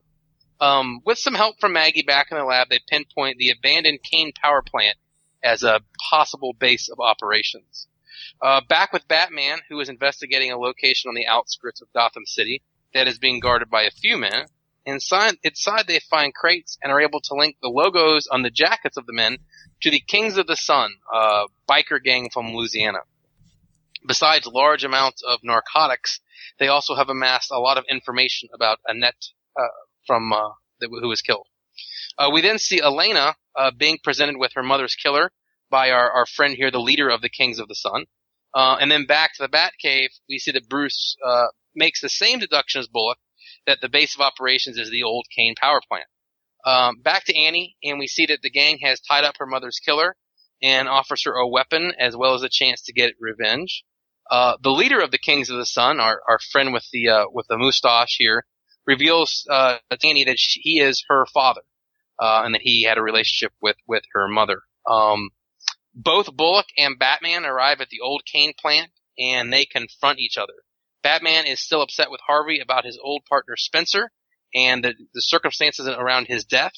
Um, with some help from Maggie back in the lab, they pinpoint the abandoned Kane power plant as a possible base of operations. Uh, back with Batman, who is investigating a location on the outskirts of Gotham City that is being guarded by a few men. Inside, inside they find crates and are able to link the logos on the jackets of the men to the Kings of the Sun, a biker gang from Louisiana. Besides large amounts of narcotics, they also have amassed a lot of information about Annette uh, from uh, who was killed. Uh, we then see Elena uh, being presented with her mother's killer by our, our friend here, the leader of the Kings of the Sun. Uh, and then back to the Batcave, we see that Bruce uh, makes the same deduction as Bullock that the base of operations is the old Kane power plant. Um, back to Annie, and we see that the gang has tied up her mother's killer and offers her a weapon as well as a chance to get revenge. Uh, the leader of the Kings of the Sun, our, our friend with the uh, with the mustache here, reveals uh, to Annie that she, he is her father, uh, and that he had a relationship with with her mother. Um, both Bullock and Batman arrive at the old Kane plant, and they confront each other. Batman is still upset with Harvey about his old partner Spencer and the, the circumstances around his death,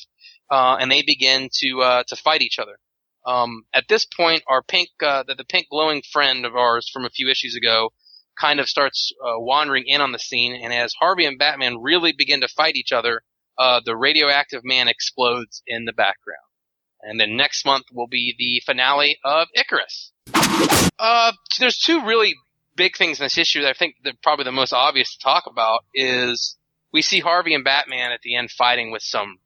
uh, and they begin to uh, to fight each other. Um, at this point, our pink, uh, the, the pink glowing friend of ours from a few issues ago, kind of starts uh, wandering in on the scene, and as Harvey and Batman really begin to fight each other, uh, the radioactive man explodes in the background. And then next month will be the finale of Icarus. Uh, there's two really big things in this issue that I think that probably the most obvious to talk about is we see Harvey and Batman at the end fighting with some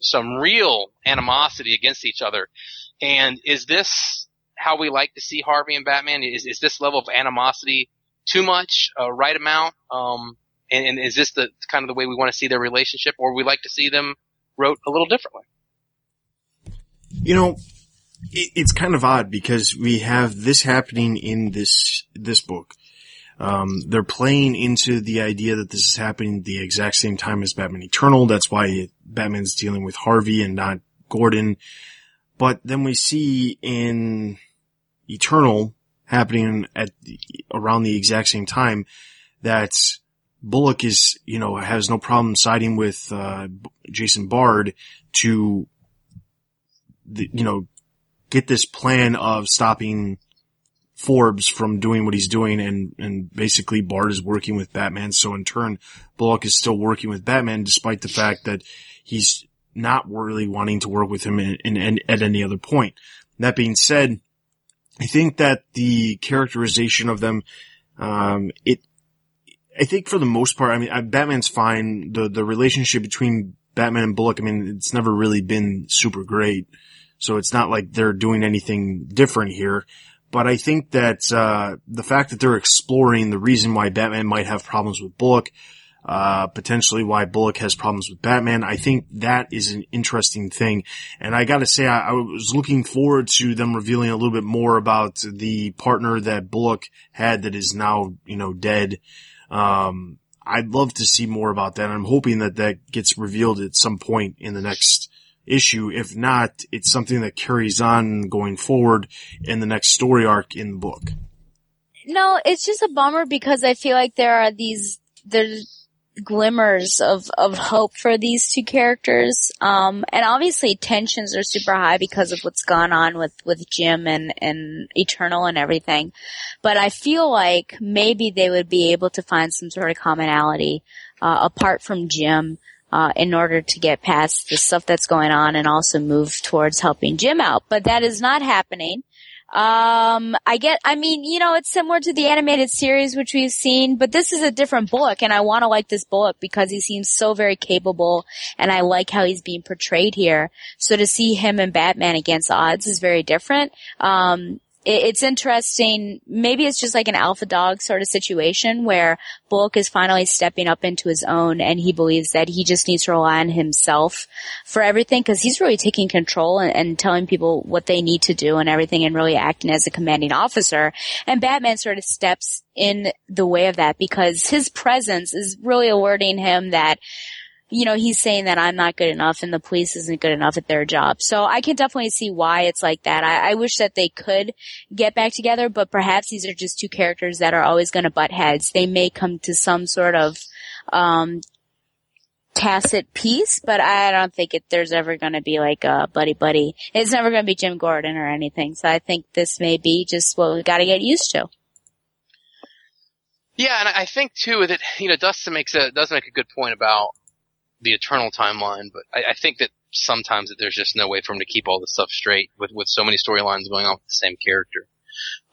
some real animosity against each other. And is this how we like to see Harvey and Batman? Is is this level of animosity too much, uh, right amount? Um, and, and is this the kind of the way we want to see their relationship, or we like to see them wrote a little differently? You know, it, it's kind of odd because we have this happening in this this book. Um, they're playing into the idea that this is happening the exact same time as Batman Eternal. That's why Batman's dealing with Harvey and not Gordon. But then we see in Eternal happening at around the exact same time that Bullock is, you know, has no problem siding with uh, Jason Bard to, the, you know, get this plan of stopping Forbes from doing what he's doing and, and basically Bard is working with Batman. So in turn, Bullock is still working with Batman despite the fact that he's not really wanting to work with him in, in, in at any other point. That being said, I think that the characterization of them, um, it, I think for the most part, I mean, Batman's fine. The, the relationship between Batman and Bullock, I mean, it's never really been super great. So it's not like they're doing anything different here. But I think that, uh, the fact that they're exploring the reason why Batman might have problems with Bullock, uh, potentially why Bullock has problems with Batman. I think that is an interesting thing. And I gotta say, I, I, was looking forward to them revealing a little bit more about the partner that Bullock had that is now, you know, dead. Um, I'd love to see more about that. I'm hoping that that gets revealed at some point in the next issue. If not, it's something that carries on going forward in the next story arc in the book. No, it's just a bummer because I feel like there are these, there's, glimmers of, of hope for these two characters. Um, and obviously tensions are super high because of what's gone on with, with Jim and, and Eternal and everything. But I feel like maybe they would be able to find some sort of commonality, uh, apart from Jim, uh, in order to get past the stuff that's going on and also move towards helping Jim out. But that is not happening. Um, I get, I mean, you know, it's similar to the animated series, which we've seen, but this is a different Bullock and I want to like this Bullock because he seems so very capable and I like how he's being portrayed here. So to see him and Batman against odds is very different. Um, it's interesting. Maybe it's just like an alpha dog sort of situation where Bullock is finally stepping up into his own and he believes that he just needs to rely on himself for everything because he's really taking control and, and, telling people what they need to do and everything and really acting as a commanding officer. And Batman sort of steps in the way of that because his presence is really alerting him that you know, he's saying that I'm not good enough and the police isn't good enough at their job. So I can definitely see why it's like that. I, I wish that they could get back together, but perhaps these are just two characters that are always going to butt heads. They may come to some sort of, um, tacit peace, but I don't think it, there's ever going to be like a buddy buddy. It's never going to be Jim Gordon or anything. So I think this may be just what we've got to get used to. Yeah, and I think too that you know Dustin makes a does make a good point about the Eternal timeline, but I, I think that sometimes that there's just no way for him to keep all this stuff straight with with so many storylines going on with the same character.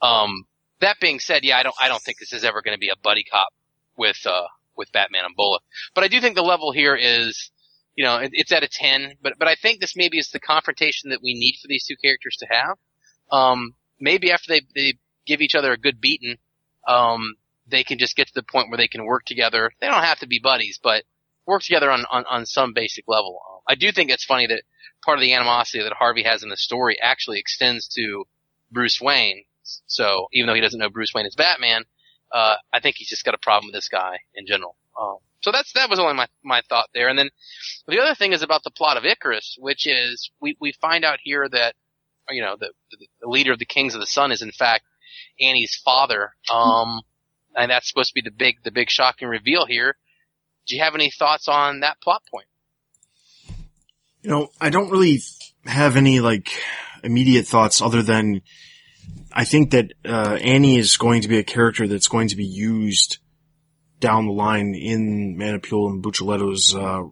Um, that being said, yeah, I don't I don't think this is ever going to be a buddy cop with uh with Batman and Bullock, but I do think the level here is. You know, it, it's at a 10, but, but I think this maybe is the confrontation that we need for these two characters to have. Um, maybe after they, they give each other a good beating, um, they can just get to the point where they can work together. They don't have to be buddies, but work together on, on, on some basic level. I do think it's funny that part of the animosity that Harvey has in the story actually extends to Bruce Wayne. So even though he doesn't know Bruce Wayne is Batman, uh, I think he's just got a problem with this guy in general. Um, so that's that was only my my thought there. And then the other thing is about the plot of Icarus, which is we we find out here that you know the the leader of the Kings of the Sun is in fact Annie's father. Um, and that's supposed to be the big the big shocking reveal here do you have any thoughts on that plot point? You know, I don't really have any like immediate thoughts other than I think that uh, Annie is going to be a character that's going to be used down the line in Manapul and Buccellato's uh,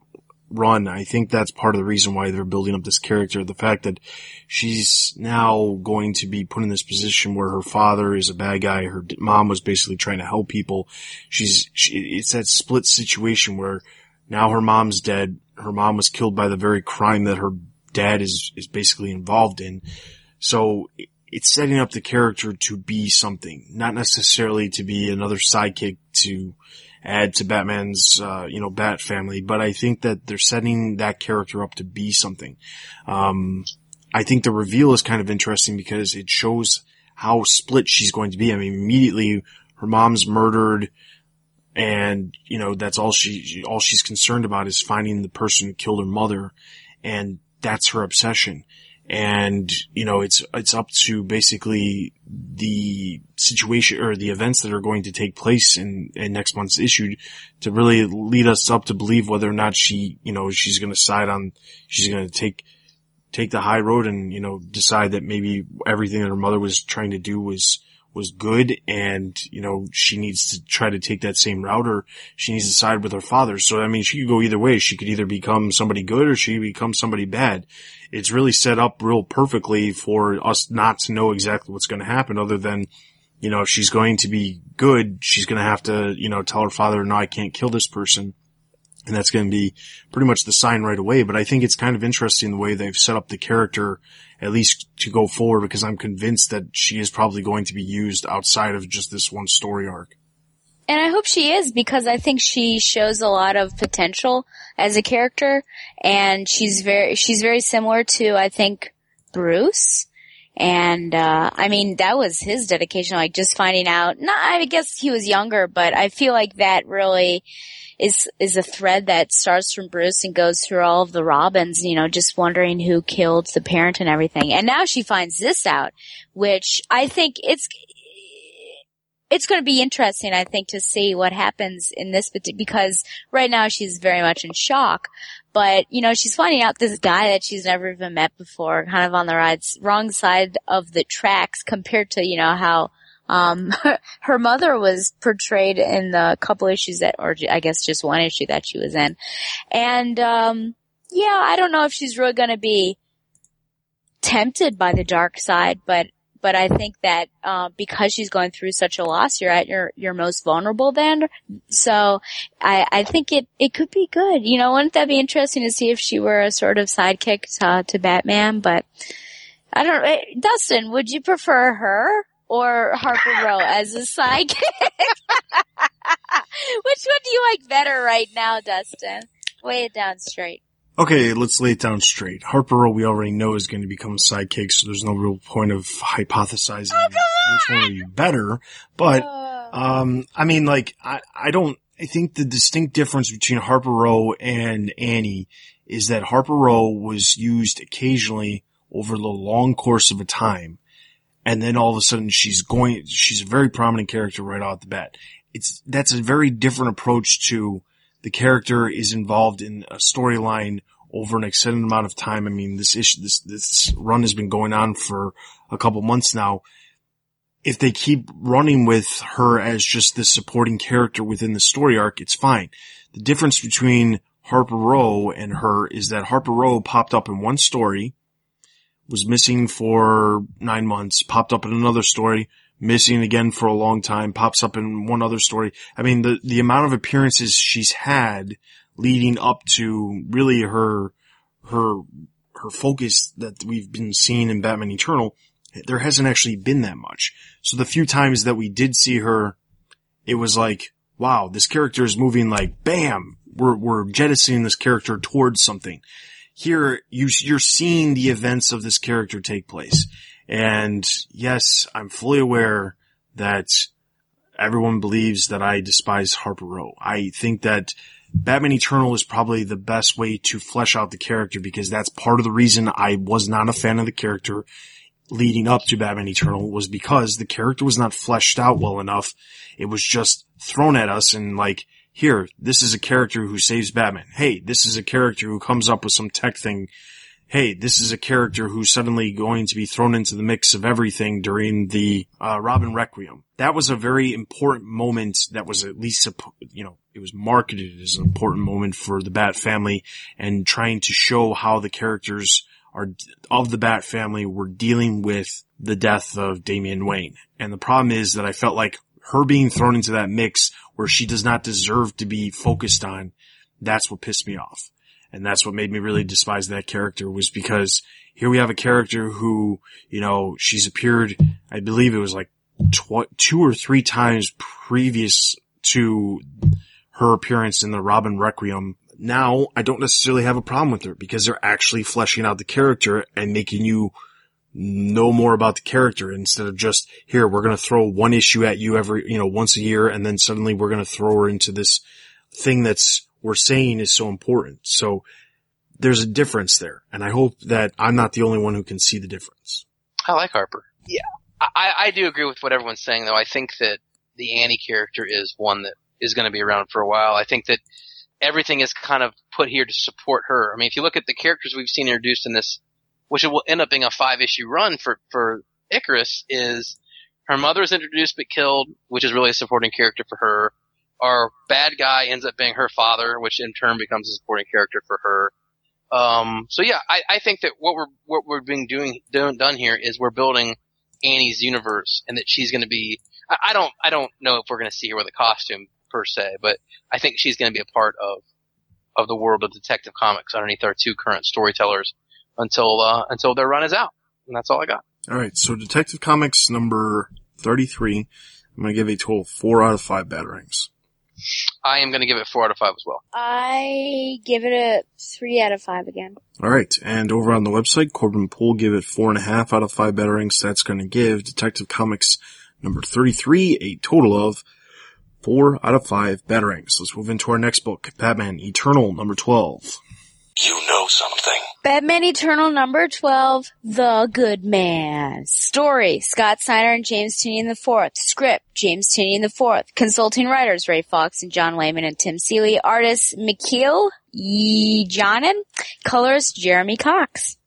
run. I think that's part of the reason why they're building up this character. The fact that she's now going to be put in this position where her father is a bad guy, her mom was basically trying to help people. She's, she, it's that split situation where now her mom's dead. Her mom was killed by the very crime that her dad is, is basically involved in. So it's setting up the character to be something, not necessarily to be another sidekick to add to Batman's, uh, you know, Bat family, but I think that they're setting that character up to be something. Um, I think the reveal is kind of interesting because it shows how split she's going to be. I mean, immediately her mom's murdered and, you know, that's all she, all she's concerned about is finding the person who killed her mother. And that's her obsession and you know it's it's up to basically the situation or the events that are going to take place in, in next month's issue to really lead us up to believe whether or not she you know she's going to side on she's going to take take the high road and you know decide that maybe everything that her mother was trying to do was was good and you know she needs to try to take that same route or she needs to side with her father. So i mean she could go either way. She could either become somebody good or she could become somebody bad it's really set up real perfectly for us not to know exactly what's going to happen other than you know if she's going to be good she's going to have to you know tell her father no i can't kill this person and that's going to be pretty much the sign right away. But I think it's kind of interesting the way they've set up the character, at least to go forward, because I'm convinced that she is probably going to be used outside of just this one story arc. And I hope she is because I think she shows a lot of potential as a character and she's very, she's very similar to, I think, Bruce. And, uh, I mean, that was his dedication, like just finding out, not, I guess he was younger, but I feel like that really, is is a thread that starts from Bruce and goes through all of the Robins, you know, just wondering who killed the parent and everything. And now she finds this out, which I think it's it's going to be interesting, I think, to see what happens in this because right now she's very much in shock. But, you know, she's finding out this guy that she's never even met before, kind of on the right, wrong side of the tracks compared to, you know, how um, her, her, mother was portrayed in the couple issues that, or I guess just one issue that she was in. And, um, yeah, I don't know if she's really gonna be tempted by the dark side, but, but I think that, uh, because she's going through such a loss, you're at your, your most vulnerable then. So I, I think it, it could be good. You know, wouldn't that be interesting to see if she were a sort of sidekick to, to Batman? But I don't, eh, Dustin, would you prefer her or Harper Row as a sidekick? Which one do you like better right now, Dustin? Lay it down straight. Okay, let's lay it down straight. Harper Row we already know is going to become a sidekick, so there's no real point of hypothesizing oh, which one would be better. But, oh. um, I mean, like, I, I don't, I think the distinct difference between Harper Row and Annie is that Harper Row was used occasionally over the long course of a time and then all of a sudden she's going, she's a very prominent character right off the bat. It's, that's a very different approach to the character is involved in a storyline over an extended amount of time. I mean, this issue, this, this run has been going on for a couple months now. If they keep running with her as just this supporting character within the story arc, it's fine. The difference between Harper Row and her is that Harper Row popped up in one story was missing for nine months, popped up in another story, missing again for a long time, pops up in one other story. I mean, the, the amount of appearances she's had leading up to really her, her, her focus that we've been seeing in Batman Eternal, there hasn't actually been that much. So the few times that we did see her, it was like, wow, this character is moving like bam, we're, we're jettisoning this character towards something here you, you're seeing the events of this character take place. And yes, I'm fully aware that everyone believes that I despise Harper Row. I think that Batman Eternal is probably the best way to flesh out the character because that's part of the reason I was not a fan of the character leading up to Batman Eternal was because the character was not fleshed out well enough. It was just thrown at us and like, here, this is a character who saves Batman. Hey, this is a character who comes up with some tech thing hey, this is a character who's suddenly going to be thrown into the mix of everything during the uh, Robin Requiem. That was a very important moment that was at least, you know, it was marketed as an important moment for the Bat family and trying to show how the characters are of the Bat family were dealing with the death of Damian Wayne. And the problem is that I felt like her being thrown into that mix where she does not deserve to be focused on, that's what pissed me off. And that's what made me really despise that character was because here we have a character who, you know, she's appeared, I believe it was like tw- two or three times previous to her appearance in the Robin Requiem. Now I don't necessarily have a problem with her because they're actually fleshing out the character and making you know more about the character instead of just here, we're going to throw one issue at you every, you know, once a year. And then suddenly we're going to throw her into this thing that's we're saying is so important. So there's a difference there. And I hope that I'm not the only one who can see the difference. I like Harper. Yeah. I, I do agree with what everyone's saying though. I think that the Annie character is one that is going to be around for a while. I think that everything is kind of put here to support her. I mean, if you look at the characters we've seen introduced in this, which will end up being a five issue run for, for Icarus is her mother is introduced but killed, which is really a supporting character for her our bad guy ends up being her father, which in turn becomes a supporting character for her. Um, so yeah, I, I think that what we're what we're being doing done, here is we're building Annie's universe, and that she's going to be. I, I don't I don't know if we're going to see her with a costume per se, but I think she's going to be a part of of the world of Detective Comics underneath our two current storytellers until uh, until their run is out, and that's all I got. All right, so Detective Comics number thirty three. I'm going to give a total four out of five bad batarangs. I am going to give it four out of five as well. I give it a three out of five again. All right, and over on the website, Corbin Poole give it four and a half out of five batarangs. That's going to give Detective Comics number thirty-three a total of four out of five batarangs. Let's move into our next book, Batman Eternal number twelve. You know something. Batman Eternal number 12, The Good Man. Story, Scott Snyder and James Tynion IV. Script, James Tynion IV. Consulting writers, Ray Fawkes and John Layman and Tim Seeley. Artist, Mikel Janin. Colorist, Jeremy Cox.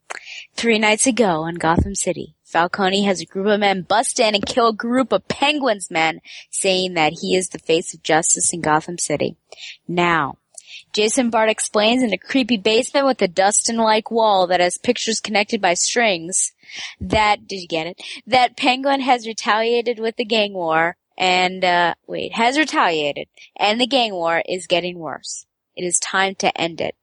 Three nights ago in Gotham City, Falcone has a group of men bust in and kill a group of Penguin's men, saying that he is the face of justice in Gotham City. Now, Jason Bard explains in a creepy basement with a Dustin-like wall that has pictures connected by strings that, did you get it? That Penguin has retaliated with the gang war and, uh, wait, has retaliated and the gang war is getting worse. It is time to end it.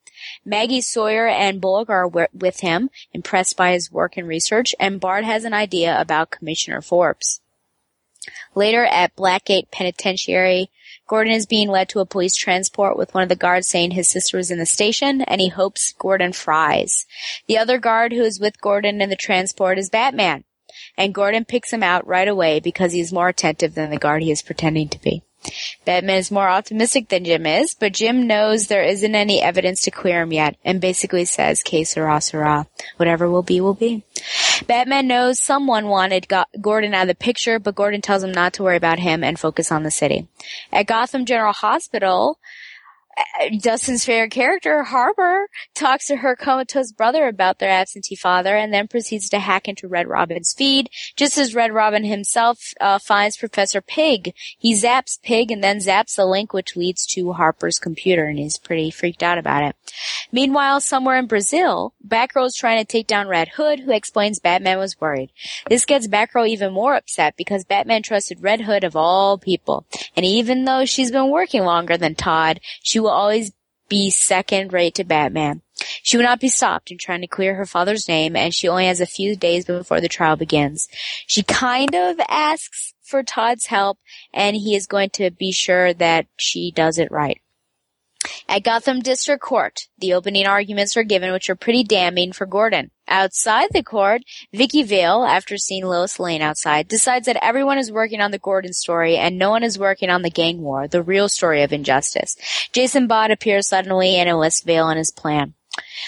Maggie Sawyer and Bullock are with him, impressed by his work and research, and Bard has an idea about Commissioner Forbes. Later at Blackgate Penitentiary, Gordon is being led to a police transport with one of the guards saying his sister was in the station and he hopes Gordon fries. The other guard who is with Gordon in the transport is Batman. And Gordon picks him out right away because he's more attentive than the guard he is pretending to be. Batman is more optimistic than Jim is, but Jim knows there isn't any evidence to clear him yet and basically says, que sera, sera. Whatever will be, will be. Batman knows someone wanted Go- Gordon out of the picture, but Gordon tells him not to worry about him and focus on the city. At Gotham General Hospital, Dustin's favorite character, Harper, talks to her comatose brother about their absentee father and then proceeds to hack into Red Robin's feed. Just as Red Robin himself uh, finds Professor Pig, he zaps Pig and then zaps the link which leads to Harper's computer and he's pretty freaked out about it. Meanwhile, somewhere in Brazil, Batgirl is trying to take down Red Hood who explains Batman was worried. This gets Batgirl even more upset because Batman trusted Red Hood of all people. And even though she's been working longer than Todd, she will will always be second rate to Batman. She will not be stopped in trying to clear her father's name and she only has a few days before the trial begins. She kind of asks for Todd's help and he is going to be sure that she does it right. At Gotham District Court, the opening arguments are given which are pretty damning for Gordon. Outside the court, Vicki Vale, after seeing Lois Lane outside, decides that everyone is working on the Gordon story and no one is working on the gang war, the real story of injustice. Jason Bard appears suddenly and enlists Vale in his plan.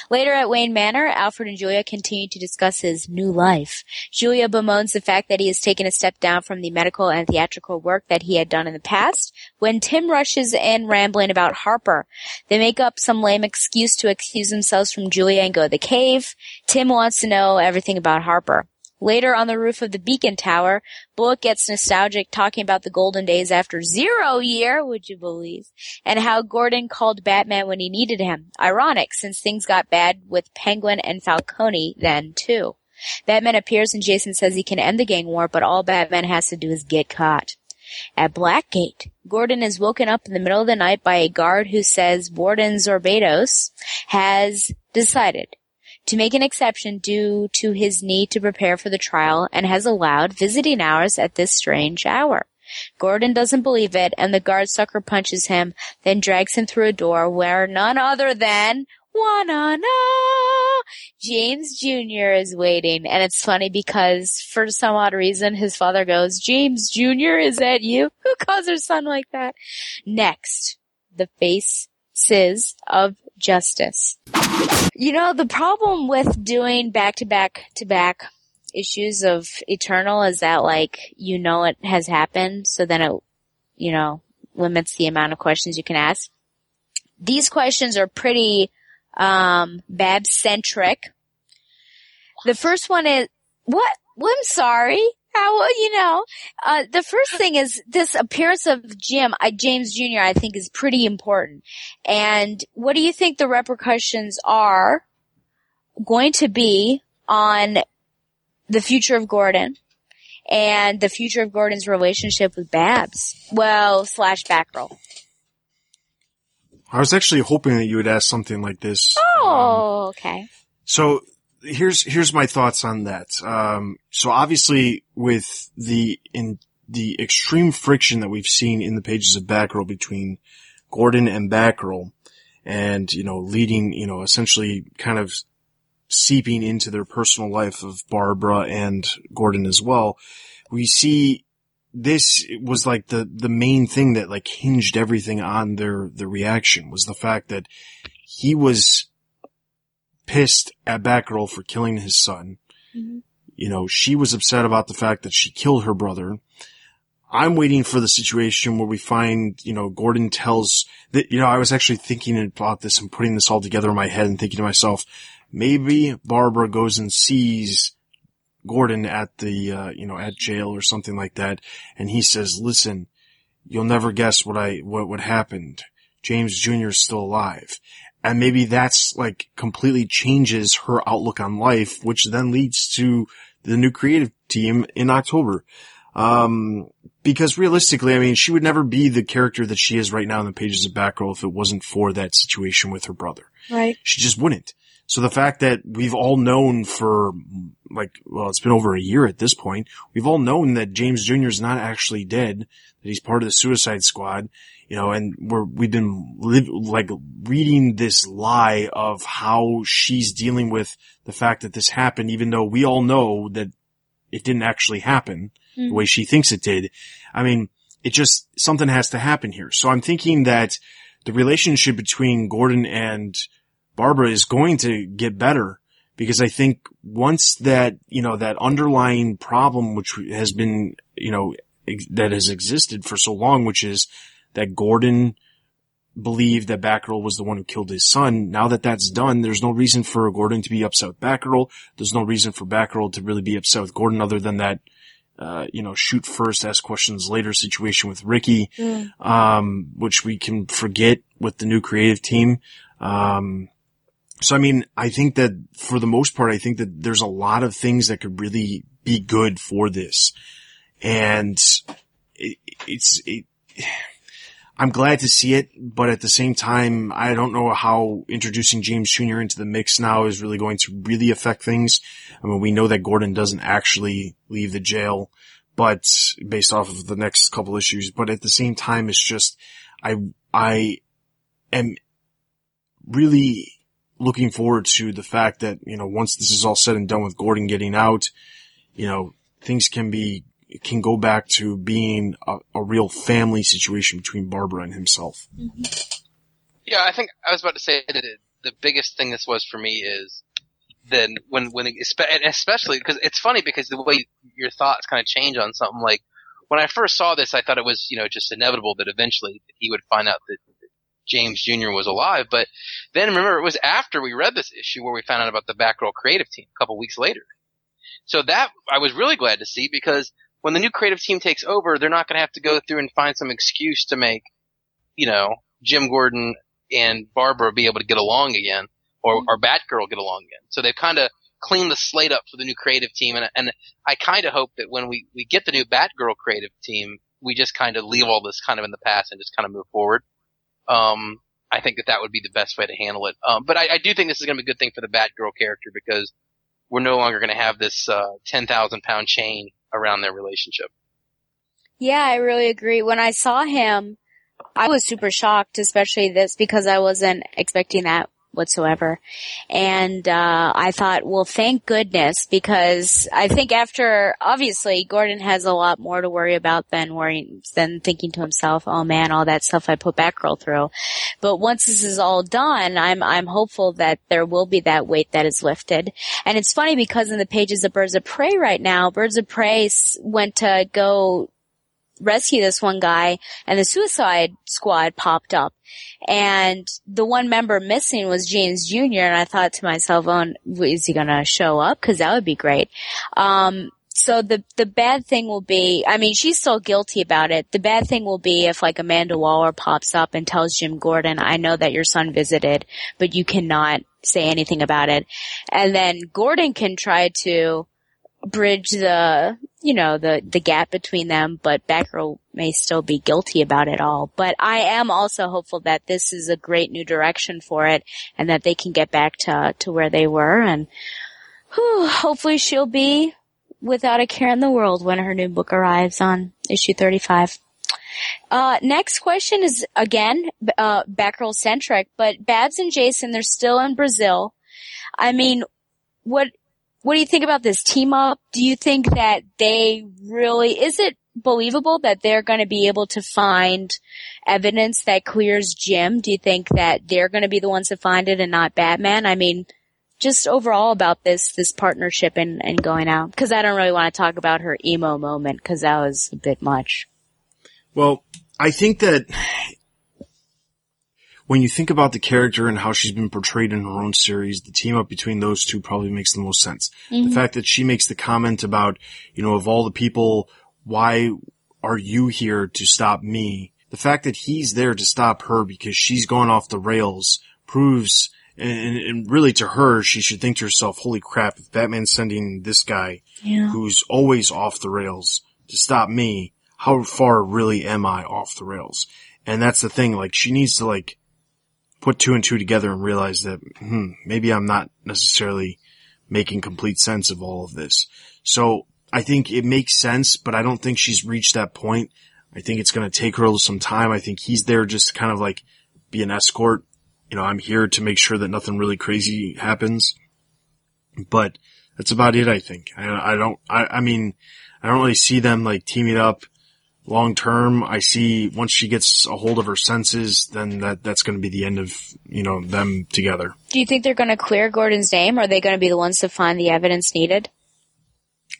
Later at Wayne Manor, Alfred and Julia continue to discuss his new life. Julia bemoans the fact that he has taken a step down from the medical and theatrical work that he had done in the past. When Tim rushes in rambling about Harper, they make up some lame excuse to excuse themselves from Julia and go to the cave. Tim wants to know everything about Harper. Later on the roof of the beacon tower, Bullock gets nostalgic talking about the golden days after Zero Year, would you believe? And how Gordon called Batman when he needed him. Ironic, since things got bad with Penguin and Falcone then too. Batman appears and Jason says he can end the gang war, but all Batman has to do is get caught. At Blackgate, Gordon is woken up in the middle of the night by a guard who says Warden Zorbados has decided to make an exception due to his need to prepare for the trial and has allowed visiting hours at this strange hour. Gordon doesn't believe it and the guard sucker punches him, then drags him through a door where none other than wanna James Jr. is waiting. And it's funny because for some odd reason his father goes, James Jr., is that you? Who calls her son like that? Next, the faces of justice. You know, the problem with doing back to back to back issues of Eternal is that like, you know it has happened, so then it, you know, limits the amount of questions you can ask. These questions are pretty, um, Bab centric. The first one is, what? Well, I'm sorry. How, well, you know, uh, the first thing is this appearance of Jim, James Jr., I think is pretty important. And what do you think the repercussions are going to be on the future of Gordon and the future of Gordon's relationship with Babs? Well, slash Batgirl. I was actually hoping that you would ask something like this. Oh, okay. So here's here's my thoughts on that. Um, so obviously, with the in the extreme friction that we've seen in the pages of Batgirl between Gordon and Batgirl, and you know, leading, you know, essentially kind of seeping into their personal life of Barbara and Gordon as well, we see this was like the the main thing that like hinged everything on their the reaction was the fact that he was pissed at Batgirl for killing his son. Mm-hmm. You know, she was upset about the fact that she killed her brother. I'm waiting for the situation where we find, you know, Gordon tells that, you know, I was actually thinking about this and putting this all together in my head and thinking to myself, maybe Barbara goes and sees Gordon at the, uh, you know, at jail or something like that. And he says, listen, you'll never guess what I, what, what happened. James Jr. is still alive. And maybe that's like completely changes her outlook on life, which then leads to the new creative team in October. Um, because realistically, I mean, she would never be the character that she is right now in the pages of Batgirl if it wasn't for that situation with her brother. Right. She just wouldn't. So the fact that we've all known for like, well, it's been over a year at this point. We've all known that James Jr. is not actually dead, that he's part of the Suicide Squad, you know, and we're, we've been li- like reading this lie of how she's dealing with the fact that this happened, even though we all know that it didn't actually happen mm. the way she thinks it did. I mean, it just, something has to happen here. So I'm thinking that the relationship between Gordon and Barbara is going to get better because I think once that, you know, that underlying problem, which has been, you know, ex- that has existed for so long, which is that Gordon believed that Batgirl was the one who killed his son. Now that that's done, there's no reason for Gordon to be upset with Batgirl. There's no reason for Batgirl to really be upset with Gordon other than that, uh, you know, shoot first, ask questions later situation with Ricky, mm. um, which we can forget with the new creative team. Um, so I mean, I think that for the most part, I think that there's a lot of things that could really be good for this. And it, it's, it, I'm glad to see it, but at the same time, I don't know how introducing James Jr. into the mix now is really going to really affect things. I mean, we know that Gordon doesn't actually leave the jail, but based off of the next couple issues, but at the same time, it's just, I, I am really looking forward to the fact that, you know, once this is all said and done with Gordon getting out, you know, things can be, can go back to being a, a real family situation between Barbara and himself. Mm-hmm. Yeah, I think I was about to say that it, the biggest thing this was for me is then when when it, especially because it's funny because the way your thoughts kind of change on something like when I first saw this, I thought it was you know just inevitable that eventually he would find out that James Jr. was alive. But then remember, it was after we read this issue where we found out about the Batgirl creative team a couple weeks later. So that I was really glad to see because when the new creative team takes over, they're not going to have to go through and find some excuse to make, you know, Jim Gordon and Barbara be able to get along again or, or Batgirl get along again. So they've kind of cleaned the slate up for the new creative team. And, and I kind of hope that when we, we get the new Batgirl creative team, we just kind of leave all this kind of in the past and just kind of move forward. Um, I think that that would be the best way to handle it. Um, but I, I do think this is going to be a good thing for the Batgirl character because we're no longer going to have this uh, ten thousand pound chain around their relationship. Yeah, I really agree. When I saw him, I was super shocked, especially this because I wasn't expecting that whatsoever. And, uh, I thought, well, thank goodness because I think after, obviously, Gordon has a lot more to worry about than worrying, than thinking to himself, oh man, all that stuff I put Batgirl through. But once this is all done, I'm, I'm hopeful that there will be that weight that is lifted. And it's funny because in the pages of Birds of Prey right now, Birds of Prey went to go rescue this one guy and the suicide squad popped up and the one member missing was James Jr. and I thought to myself, oh, is he gonna show up? Cause that would be great. Um, so the the bad thing will be, I mean, she's still guilty about it. The bad thing will be if like Amanda Waller pops up and tells Jim Gordon, "I know that your son visited, but you cannot say anything about it." And then Gordon can try to bridge the, you know, the, the gap between them, but Batgirl may still be guilty about it all. But I am also hopeful that this is a great new direction for it and that they can get back to, to where they were and whew, hopefully she'll be without a care in the world when her new book arrives on issue 35. Uh, next question is again, uh, Batgirl centric, but Babs and Jason, they're still in Brazil. I mean, what, what do you think about this team up? Do you think that they really, is it believable that they're going to be able to find evidence that clears Jim? Do you think that they're going to be the ones to find it and not Batman? I mean, just overall about this, this partnership and, and going out. Cause I don't really want to talk about her emo moment cause that was a bit much. Well, I think that when you think about the character and how she's been portrayed in her own series, the team up between those two probably makes the most sense. Mm-hmm. The fact that she makes the comment about, you know, of all the people, why are you here to stop me? The fact that he's there to stop her because she's gone off the rails proves, and, and really to her, she should think to herself, holy crap, if Batman's sending this guy Yeah. who's always off the rails to stop me, how far really am I off the rails? And that's the thing, like she needs to like put two and two together and realize that, hmm, maybe I'm not necessarily making complete sense of all of this. So I think it makes sense, but I don't think she's reached that point. I think it's going to take her some time. I think he's there just to kind of like be an escort. You know, I'm here to make sure that nothing really crazy happens, but that's about it. I think I, I don't, I, I mean, I don't really see them like teaming up long term. I see once she gets a hold of her senses, then that, that's going to be the end of, you know, them together. Do you think they're going to clear Gordon's name? Or are they going to be the ones to find the evidence needed?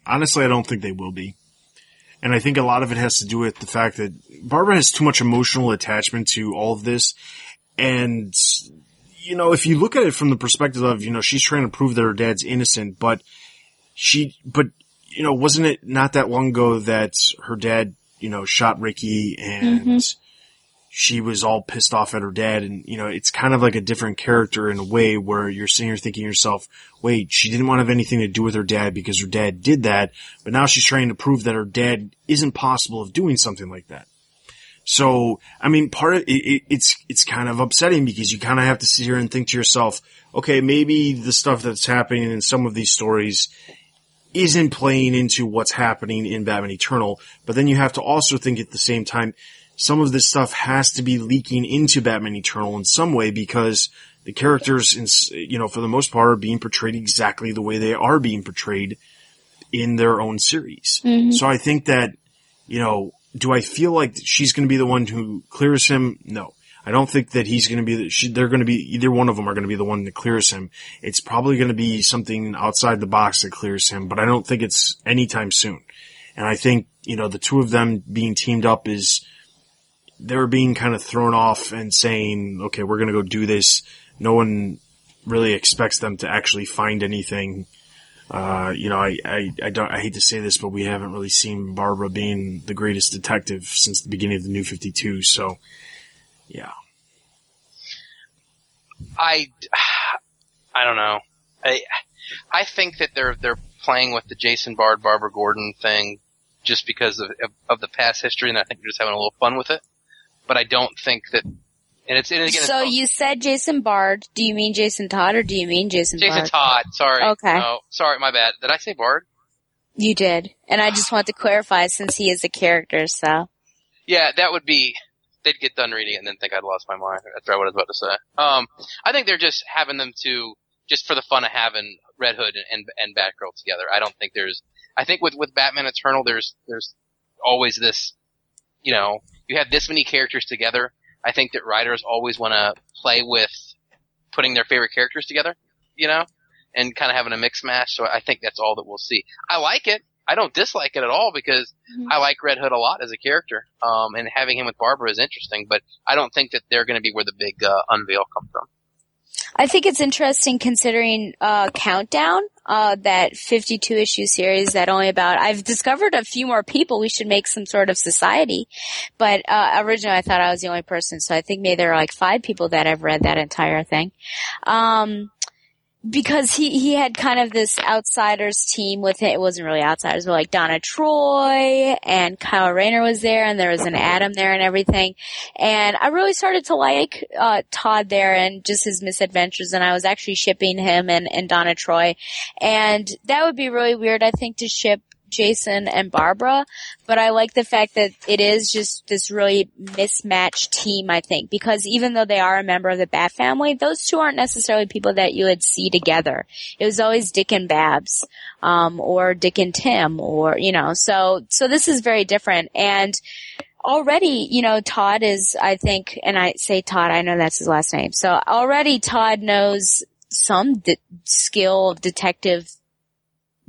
Honestly, I don't think they will be. And I think a lot of it has to do with the fact that Barbara has too much emotional attachment to all of this. And, you know, if you look at it from the perspective of, you know, she's trying to prove that her dad's innocent, but she, but, you know, wasn't it not that long ago that her dad, you know, shot Ricky and mm-hmm. she was all pissed off at her dad. And, you know, it's kind of like a different character in a way where you're sitting here thinking to yourself, wait, she didn't want to have anything to do with her dad because her dad did that. But now she's trying to prove that her dad isn't possible of doing something like that. So, I mean, part of it, it, it's, it's kind of upsetting because you kind of have to sit here and think to yourself, okay, maybe the stuff that's happening in some of these stories isn't playing into what's happening in Batman Eternal, but then you have to also think at the same time, some of this stuff has to be leaking into Batman Eternal in some way because the characters, in, you know, for the most part are being portrayed exactly the way they are being portrayed in their own series. Mm-hmm. So I think that, you know, do I feel like she's going to be the one who clears him? No. I don't think that he's going to be, they're going to be, either one of them are going to be the one that clears him. It's probably going to be something outside the box that clears him, but I don't think it's anytime soon. And I think, you know, the two of them being teamed up is, they're being kind of thrown off and saying, okay, we're going to go do this. No one really expects them to actually find anything. Uh, you know, I, I, I don't, I hate to say this, but we haven't really seen Barbara being the greatest detective since the beginning of the New 52. So, yeah. I, I don't know. I, I think that they're they're playing with the Jason Bard, Barbara Gordon thing just because of, of, of the past history, and I think they're just having a little fun with it. But I don't think that. And it's and again. So it's, you said Jason Bard. Do you mean Jason Todd or do you mean Jason? Jason Bard? Todd. Sorry. Okay. No, sorry, my bad. Did I say Bard? You did, and I just want to clarify since he is a character. So Yeah, that would be. They'd get done reading it and then think I'd lost my mind. That's what I was about to say. Um, I think they're just having them to just for the fun of having Red Hood and and, and Batgirl together. I don't think there's. I think with with Batman Eternal, there's there's always this. You know, you have this many characters together. I think that writers always want to play with putting their favorite characters together. You know, and kind of having a mix match. So I think that's all that we'll see. I like it. I don't dislike it at all because I like Red Hood a lot as a character. Um, and having him with Barbara is interesting, but I don't think that they're going to be where the big uh, unveil comes from. I think it's interesting considering uh, Countdown, uh, that 52 issue series that only about, I've discovered a few more people. We should make some sort of society. But uh, originally I thought I was the only person, so I think maybe there are like five people that have read that entire thing. Um, because he, he had kind of this outsiders team with it. It wasn't really outsiders, but like Donna Troy and Kyle Rayner was there and there was an Adam there and everything. And I really started to like, uh, Todd there and just his misadventures and I was actually shipping him and, and Donna Troy. And that would be really weird, I think, to ship Jason and Barbara, but I like the fact that it is just this really mismatched team, I think, because even though they are a member of the Bat family, those two aren't necessarily people that you would see together. It was always Dick and Babs, um, or Dick and Tim, or, you know, so, so this is very different. And, already, you know, Todd is, I think, and I say Todd, I know that's his last name. So already Todd knows some de- skill detective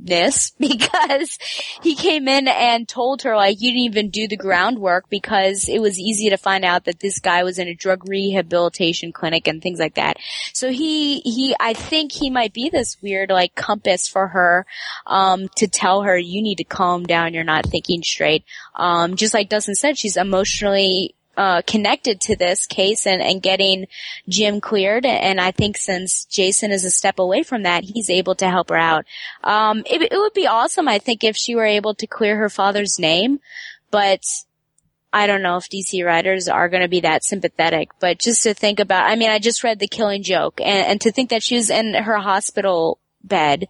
this because he came in and told her like you didn't even do the groundwork because it was easy to find out that this guy was in a drug rehabilitation clinic and things like that. So he he I think he might be this weird like compass for her um to tell her you need to calm down you're not thinking straight. Um just like Dustin said she's emotionally uh, connected to this case and, and getting Jim cleared. And I think since Jason is a step away from that, he's able to help her out. Um, it, it would be awesome, I think, if she were able to clear her father's name, but I don't know if DC writers are going to be that sympathetic, but just to think about, I mean, I just read The Killing Joke and, and to think that she was in her hospital bed,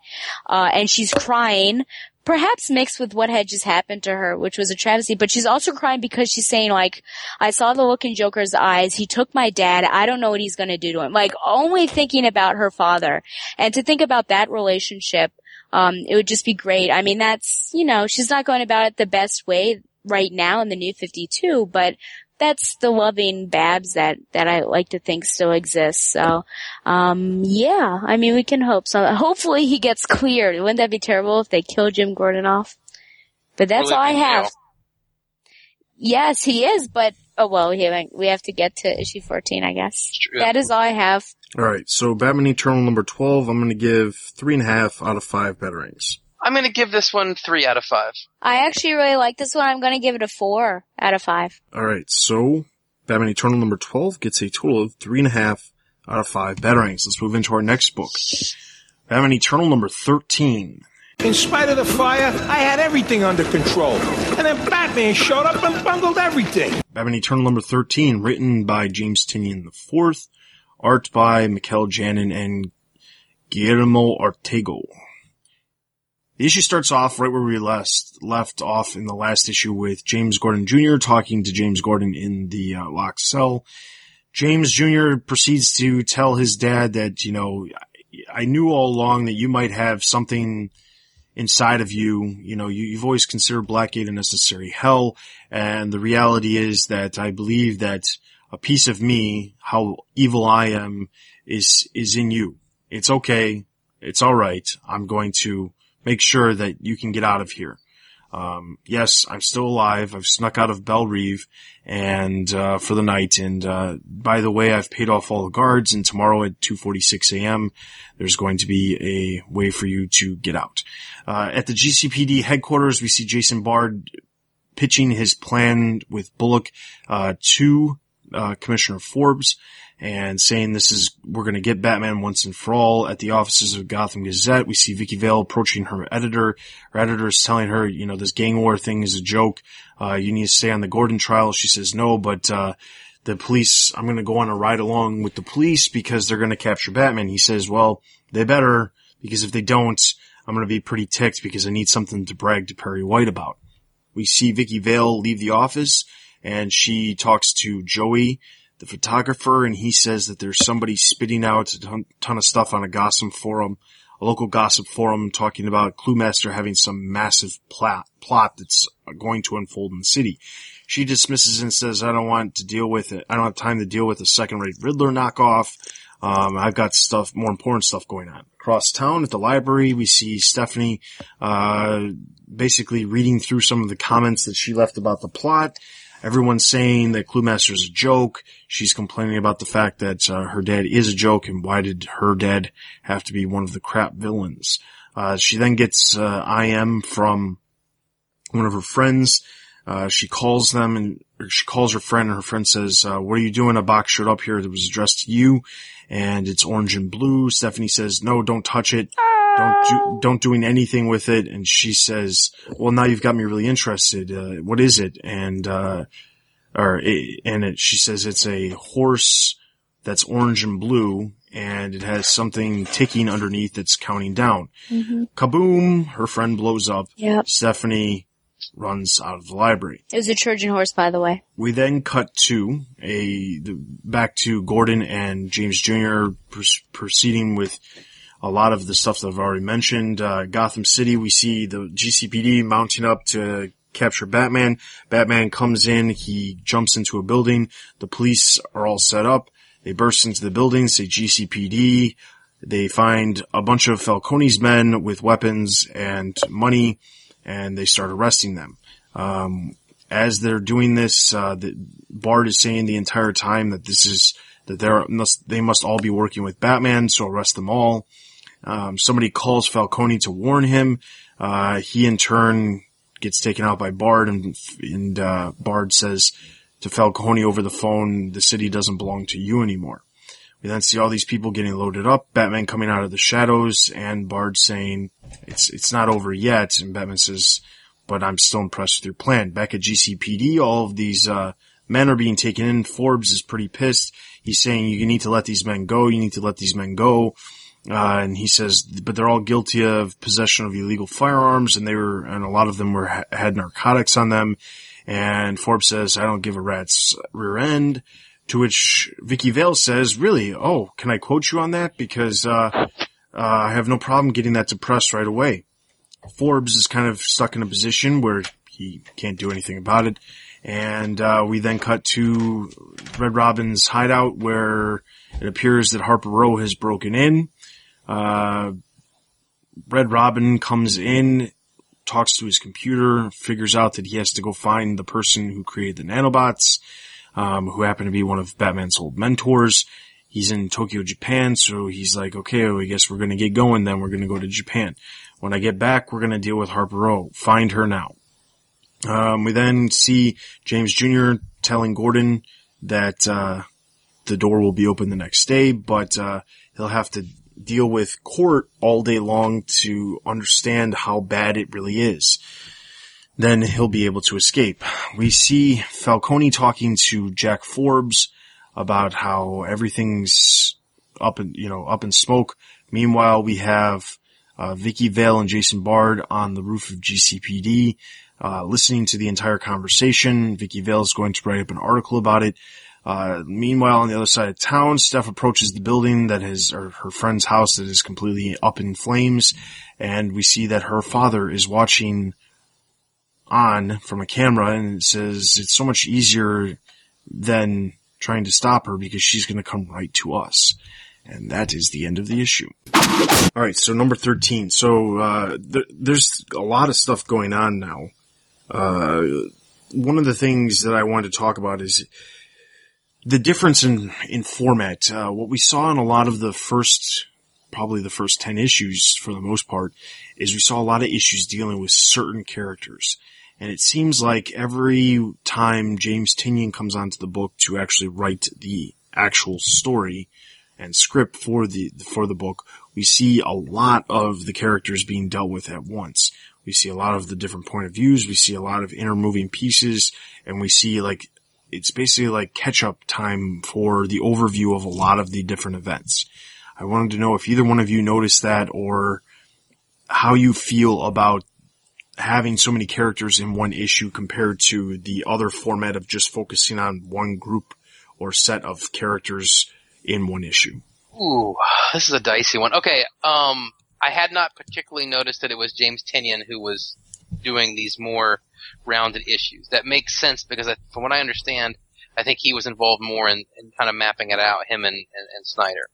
uh, and she's crying perhaps mixed with what had just happened to her, which was a travesty, but she's also crying because she's saying like, I saw the look in Joker's eyes. He took my dad. I don't know what he's going to do to him. Like only thinking about her father and to think about that relationship. Um, it would just be great. I mean, that's, you know, she's not going about it the best way right now in the new 52, but that's the loving Babs that, that I like to think still exists. So, um, yeah, I mean, we can hope so. Hopefully he gets cleared. Wouldn't that be terrible if they kill Jim Gordon off? But that's all I have. Yes, he is, but, oh well, we have, we have to get to issue 14, I guess. That is all I have. All right. So Batman Eternal number 12, I'm going to give three and a half out of five batarangs. I'm going to give this one three out of five. I actually really like this one. I'm going to give it a four out of five. All right. So Batman Eternal number 12 gets a total of three and a half out of five batarangs. Let's move into our next book. Batman Eternal number 13. In spite of the fire, I had everything under control. And then Batman showed up and bungled everything. Batman Eternal number 13, written by James Tynion IV, art by Mikel Janin and Guillermo Ortego. The issue starts off right where we last left off in the last issue with James Gordon Jr. talking to James Gordon in the uh, locked cell. James Jr. proceeds to tell his dad that, you know, I knew all along that you might have something inside of you. You know, you, have always considered Blackgate a necessary hell. And the reality is that I believe that a piece of me, how evil I am, is is in you. It's okay. It's all right. I'm going to make sure that you can get out of here. Um, yes, I'm still alive. I've snuck out of Belle Reve and, uh, for the night. And, uh, by the way, I've paid off all the guards and tomorrow at 2.46 a.m., there's going to be a way for you to get out. Uh, at the GCPD headquarters, we see Jason Bard pitching his plan with Bullock, uh, to, uh, Commissioner Forbes and saying this is, we're going to get Batman once and for all at the offices of Gotham Gazette. We see Vicki Vale approaching her editor. Her editor is telling her, you know, this gang war thing is a joke. Uh, you need to stay on the Gordon trial. She says no, but, uh, the police, I'm going to go on a ride along with the police because they're going to capture Batman. He says, well, they better because if they don't, I'm going to be pretty ticked because I need something to brag to Perry White about. We see Vicki Vale leave the office and she talks to Joey, the photographer, and he says that there's somebody spitting out a ton, ton of stuff on a gossip forum, a local gossip forum talking about Cluemaster having some massive plot, plot that's going to unfold in the city. She dismisses and says, I don't want to deal with it. I don't have time to deal with a second rate Riddler knockoff. Um, I've got stuff, more important stuff going on. Across town at the library, we see Stephanie, uh, basically reading through some of the comments that she left about the plot. Everyone's saying that Cluemaster's a joke. She's complaining about the fact that uh, her dad is a joke and why did her dad have to be one of the crap villains? Uh, she then gets uh, IM from one of her friends. Uh, she calls them and she calls her friend and her friend says, uh, what are you doing? A box showed up here that was addressed to you and it's orange and blue. Stephanie says, no, don't touch it. Don't do, don't doing anything with it. And she says, well, now you've got me really interested. Uh, what is it? And, uh, or, it, and it, she says it's a horse that's orange and blue and it has something ticking underneath that's counting down. Mm-hmm. Kaboom! Her friend blows up. Yep. Stephanie runs out of the library. It was a Trojan horse, by the way. We then cut to a the, back to Gordon and James Jr. Pr- proceeding with a lot of the stuff that I've already mentioned. Uh, Gotham City, we see the GCPD mounting up to capture Batman. Batman comes in, he jumps into a building. The police are all set up. They burst into the building, say GCPD. They find a bunch of Falcone's men with weapons and money and they start arresting them. Um, as they're doing this, uh, the, Bard is saying the entire time that this is that they must they must all be working with Batman, so arrest them all. Um, somebody calls Falcone to warn him. Uh, he in turn gets taken out by Bard, and, and uh, Bard says to Falcone over the phone, "The city doesn't belong to you anymore." We then see all these people getting loaded up, Batman coming out of the shadows, and Bard saying, it's, it's not over yet. And Batman says, but I'm still impressed with your plan. Back at GCPD, all of these, uh, men are being taken in. Forbes is pretty pissed. He's saying, you need to let these men go. You need to let these men go. Uh, and he says, but they're all guilty of possession of illegal firearms and they were, and a lot of them were, had narcotics on them. And Forbes says, I don't give a rat's rear end. To which Vicki Vale says, really? Oh, can I quote you on that? Because, uh, uh, I have no problem getting that to press right away. Forbes is kind of stuck in a position where he can't do anything about it. And, uh, we then cut to Red Robin's hideout where it appears that Harper Row has broken in. Uh, Red Robin comes in, talks to his computer, figures out that he has to go find the person who created the nanobots um, who happened to be one of Batman's old mentors. He's in Tokyo, Japan, so he's like, okay, well, I guess we're gonna get going then. We're gonna go to Japan. When I get back, we're gonna deal with Harper Row. Find her now. Um, we then see James Jr. telling Gordon that, uh, the door will be open the next day, but, uh, he'll have to deal with court all day long to understand how bad it really is then he'll be able to escape. We see Falcone talking to Jack Forbes about how everything's up in, you know, up in smoke. Meanwhile, we have, uh, Vicki Vale and Jason Bard on the roof of GCPD, uh, listening to the entire conversation. Vicki Vale is going to write up an article about it. Uh, meanwhile, on the other side of town, Steph approaches the building that is, or her friend's house that is completely up in flames. And we see that her father is watching on from a camera and says it's so much easier than trying to stop her because she's going to come right to us. And that is the end of the issue. All right, so number 13. So uh, th- there's a lot of stuff going on now. Uh, one of the things that I wanted to talk about is the difference in in format. Uh, what we saw in a lot of the first, probably the first 10 issues for the most part, is we saw a lot of issues dealing with certain characters. And it seems like every time James Tynion comes onto the book to actually write the actual story and script for the, for the book, we see a lot of the characters being dealt with at once. We see a lot of the different point of views. We see a lot of intermoving pieces and we see like, it's basically like catch up time for the overview of a lot of the different events. I wanted to know if either one of you noticed that or how you feel about having so many characters in one issue compared to the other format of just focusing on one group or set of characters in one issue. Ooh, this is a dicey one. Okay, um, I had not particularly noticed that it was James Tynion who was doing these more rounded issues. That makes sense because I, from what I understand, I think he was involved more in, in kind of mapping it out, him and, and, and Snyder.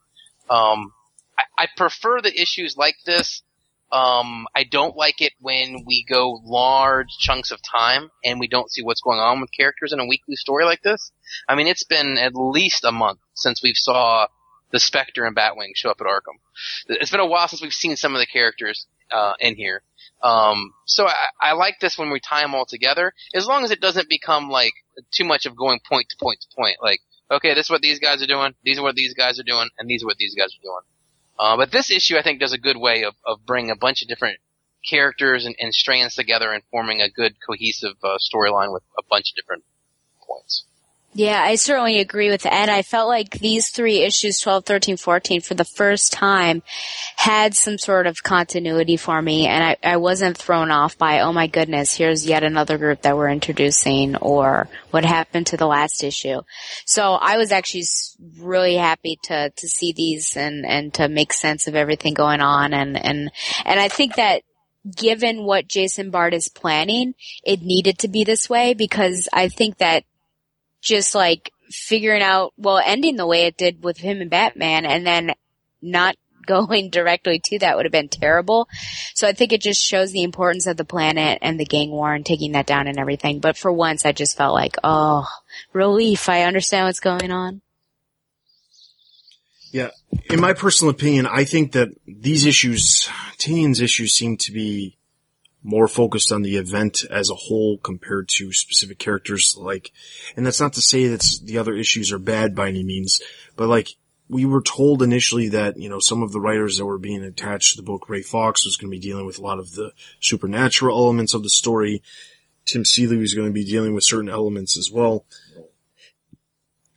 Um, I, I prefer the issues like this um, I don't like it when we go large chunks of time and we don't see what's going on with characters in a weekly story like this. I mean, it's been at least a month since we've saw the Spectre and Batwing show up at Arkham. It's been a while since we've seen some of the characters uh, in here. Um, so I, I like this when we tie them all together, as long as it doesn't become like too much of going point to point to point. Like, okay, this is what these guys are doing, these are what these guys are doing, and these are what these guys are doing. Uh, but this issue, I think, does a good way of, of bringing a bunch of different characters and, and strands together and forming a good cohesive uh, storyline with a bunch of different points. Yeah, I certainly agree with Ed. I felt like these three issues, 12, 13, 14, for the first time had some sort of continuity for me and I, I wasn't thrown off by, oh my goodness, here's yet another group that we're introducing or what happened to the last issue. So I was actually really happy to, to see these and, and to make sense of everything going on and, and, and I think that given what Jason Bard is planning, it needed to be this way because I think that just like figuring out, well, ending the way it did with him and Batman and then not going directly to that would have been terrible. So I think it just shows the importance of the planet and the gang war and taking that down and everything. But for once I just felt like, oh, relief. I understand what's going on. Yeah. In my personal opinion, I think that these issues, Tynion's issues seem to be more focused on the event as a whole compared to specific characters like, and that's not to say that the other issues are bad by any means, but like, we were told initially that, you know, some of the writers that were being attached to the book, Ray Fawkes was going to be dealing with a lot of the supernatural elements of the story. Tim Seeley was going to be dealing with certain elements as well.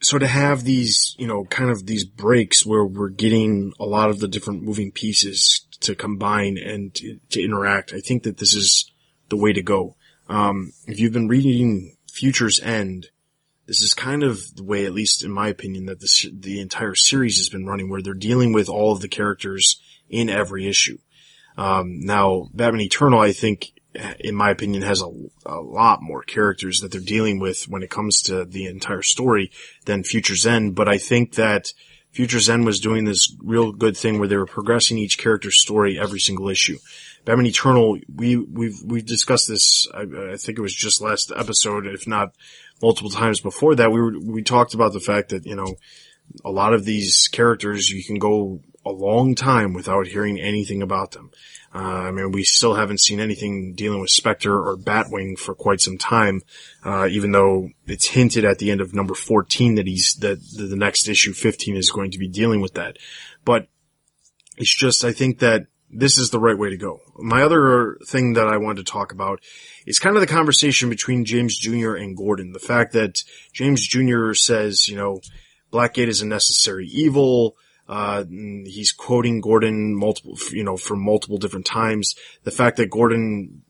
So to have these, you know, kind of these breaks where we're getting a lot of the different moving pieces to combine and to, to interact. I think that this is the way to go. Um, if you've been reading Futures End, this is kind of the way, at least in my opinion, that this, the entire series has been running, where they're dealing with all of the characters in every issue. Um, now, Batman Eternal, I think, in my opinion, has a, a, lot more characters that they're dealing with when it comes to the entire story than Futures End, but I think that Futures End was doing this real good thing where they were progressing each character's story every single issue. Batman Eternal, we, we've, we've discussed this, I, I, think it was just last episode, if not multiple times before that, we were, we talked about the fact that, you know, a lot of these characters, you can go a long time without hearing anything about them. Uh, I mean, we still haven't seen anything dealing with Spectre or Batwing for quite some time, uh, even though it's hinted at the end of number 14 that he's, that the next issue 15 is going to be dealing with that. But it's just, I think that this is the right way to go. My other thing that I wanted to talk about is kind of the conversation between James Jr. and Gordon. The fact that James Jr. says, you know, Blackgate is a necessary evil. Uh, he's quoting Gordon multiple, you know, from multiple different times. The fact that Gordon,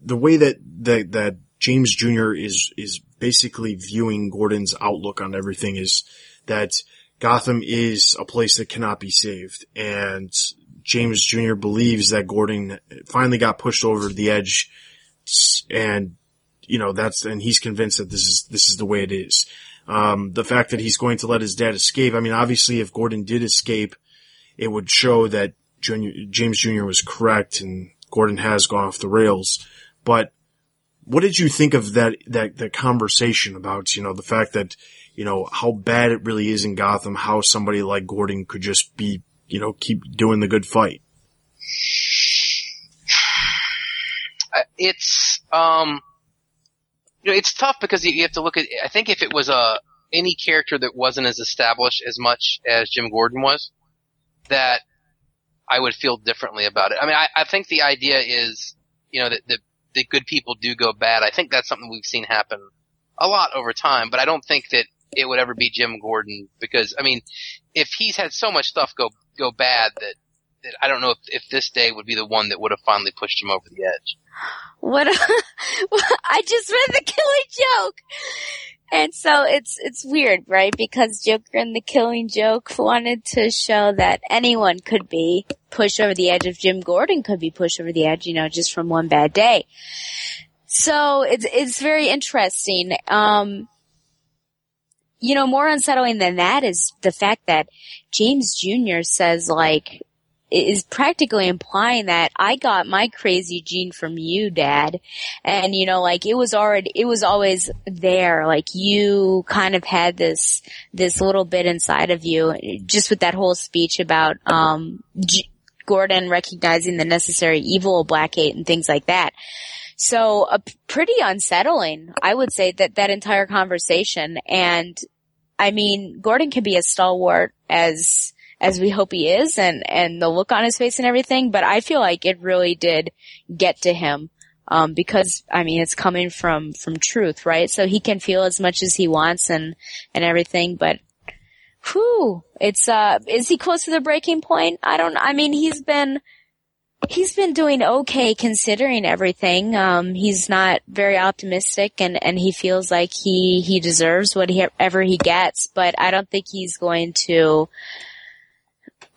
the way that, that, that James Jr. is, is basically viewing Gordon's outlook on everything is that Gotham is a place that cannot be saved. And James Jr. believes that Gordon finally got pushed over the edge and, you know, that's, and he's convinced that this is, this is the way it is. Um, the fact that he's going to let his dad escape. I mean, obviously, if Gordon did escape, it would show that Junior, James Jr. was correct and Gordon has gone off the rails. But what did you think of that, that, that conversation about, you know, the fact that, you know, how bad it really is in Gotham, how somebody like Gordon could just be, you know, keep doing the good fight? Uh, It's, um, you know, it's tough because you, have to look at, I think if it was a, any character that wasn't as established as much as Jim Gordon was, that I would feel differently about it. I mean, I, I think the idea is, you know, that, that good people do go bad. I think that's something we've seen happen a lot over time, but I don't think that it would ever be Jim Gordon because, I mean, if he's had so much stuff go, go bad that, that I don't know if, if this day would be the one that would have finally pushed him over the edge. What? I just read the killing joke. And so it's, it's weird, right? Because Joker and the Killing Joke wanted to show that anyone could be pushed over the edge if Jim Gordon could be pushed over the edge, you know, just from one bad day. So it's, it's very interesting. Um, you know, more unsettling than that is the fact that James Jr. says like, is practically implying that I got my crazy gene from you, dad. And you know, like it was already, it was always there. Like you kind of had this, this little bit inside of you, just with that whole speech about, um, G- Gordon recognizing the necessary evil of Blackgate and things like that. So uh, pretty unsettling, I would say that that entire conversation. And I mean, Gordon can be as stalwart as, as we hope he is and, and the look on his face and everything, but I feel like it really did get to him. Um, because, I mean, it's coming from, from truth, right? So he can feel as much as he wants and, and everything, but, whew, it's, uh, is he close to the breaking point? I don't, I mean, he's been, he's been doing okay considering everything. Um, he's not very optimistic and, and he feels like he, he deserves whatever he gets, but I don't think he's going to,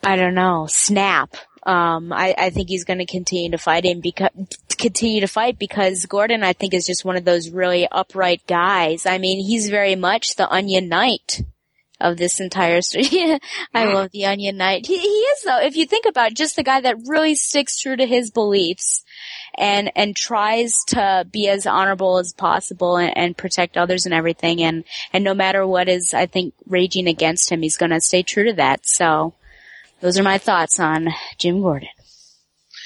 I don't know, snap. Um, I, I think he's going to continue to fight him because continue to fight because Gordon, I think, is just one of those really upright guys. I mean, he's very much the Onion Knight of this entire story. I love the Onion Knight. He, he is though. If you think about it, just the guy that really sticks true to his beliefs and and tries to be as honorable as possible and, and protect others and everything. And and no matter what is, I think, raging against him, he's going to stay true to that. So. Those are my thoughts on Jim Gordon.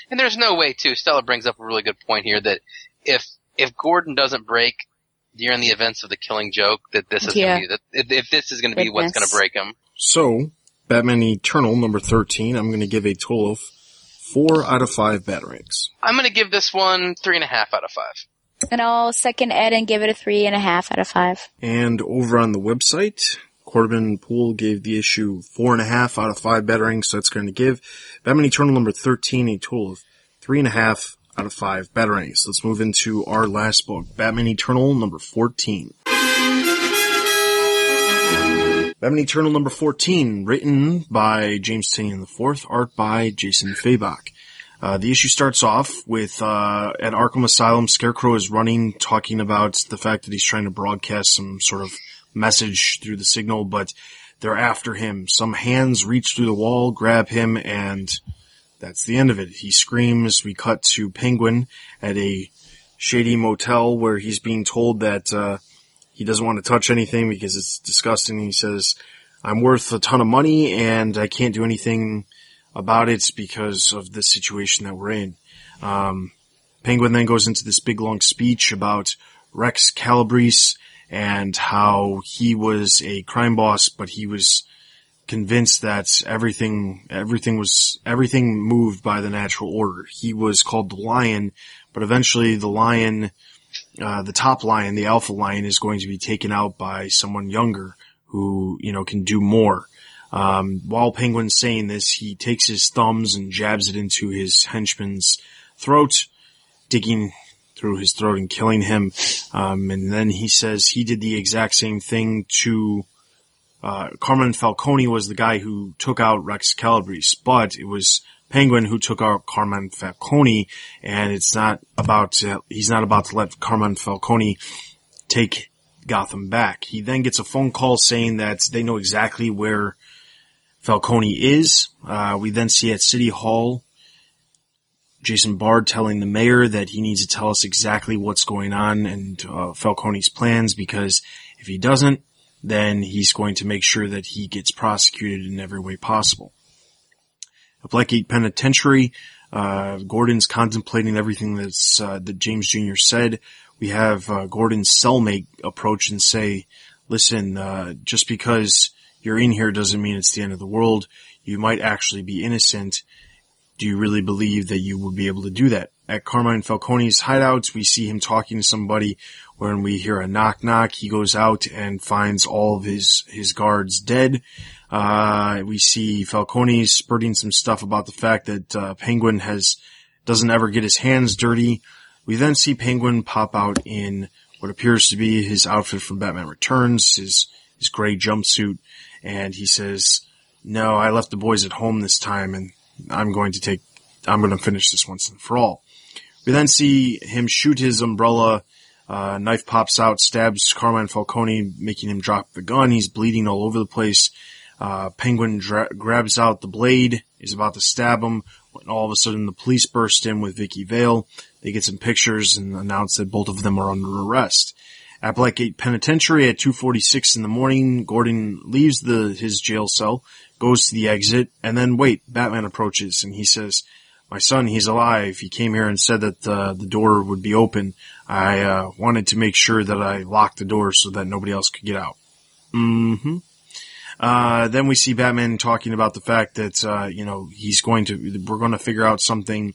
And there's no way too. Stella brings up a really good point here that if if Gordon doesn't break during the events of the Killing Joke, that this is Yeah. going to be that if, if this is going to be what's going to break him. So, Batman Eternal number 13, I'm going to give a total of four out of five batarangs. I'm going to give this one three and a half out of five. And I'll second Ed and give it a three and a half out of five. And over on the website, Corbin Poole gave the issue four and a half out of five batarangs, so that's going to give Batman Eternal number 13 a total of three and a half out of five batarangs. Let's move into our last book, Batman Eternal number 14. Batman Eternal number 14, written by James Tynion IV, art by Jason Fabok. Uh, the issue starts off with, uh, at Arkham Asylum, Scarecrow is running, talking about the fact that he's trying to broadcast some sort of message through the signal, but they're after him. Some hands reach through the wall, grab him, and that's the end of it. He screams. We cut to Penguin at a shady motel where he's being told that, uh, he doesn't want to touch anything because it's disgusting. He says, I'm worth a ton of money and I can't do anything about it because of the situation that we're in. Um, Penguin then goes into this big long speech about Rex Calabrese and how he was a crime boss, but he was convinced that everything, everything was, everything moved by the natural order. He was called the lion, but eventually the lion, uh, the top lion, the alpha lion is going to be taken out by someone younger who, you know, can do more. Um, while Penguin's saying this, he takes his thumbs and jabs it into his henchman's throat, digging through his throat and killing him. Um, and then he says he did the exact same thing to, uh, Carmine Falcone was the guy who took out Rex Calabrese, but it was Penguin who took out Carmine Falcone, and it's not about to, he's not about to let Carmine Falcone take Gotham back. He then gets a phone call saying that they know exactly where Falcone is. Uh, we then see at City Hall Jason Bard telling the mayor that he needs to tell us exactly what's going on and uh, Falcone's plans because if he doesn't, then he's going to make sure that he gets prosecuted in every way possible. At Blackgate Penitentiary, uh, Gordon's contemplating everything that's uh, that James Jr. said. We have uh, Gordon's cellmate approach and say, "Listen, uh, just because you're in here doesn't mean it's the end of the world. You might actually be innocent." Do you really believe that you will be able to do that? At Carmine Falcone's hideouts, we see him talking to somebody when we hear a knock knock. He goes out and finds all of his, his guards dead. Uh, we see Falcone spurting some stuff about the fact that, uh, Penguin has, doesn't ever get his hands dirty. We then see Penguin pop out in what appears to be his outfit from Batman Returns, his, his gray jumpsuit, and he says, no, I left the boys at home this time and I'm going to take, I'm going to finish this once and for all. We then see him shoot his umbrella. Uh, knife pops out, stabs Carmine Falcone, making him drop the gun. He's bleeding all over the place. Uh, Penguin dra- grabs out the blade, is about to stab him, when all of a sudden the police burst in with Vicki Vale. They get some pictures and announce that both of them are under arrest. At Blackgate Penitentiary at 2.46 in the morning, Gordon leaves the, his jail cell, goes to the exit, and then wait, Batman approaches and he says, my son, he's alive. He came here and said that uh, the door would be open. I uh, wanted to make sure that I locked the door so that nobody else could get out. Mm-hmm. Uh, then we see Batman talking about the fact that, uh, you know, he's going to, we're going to figure out something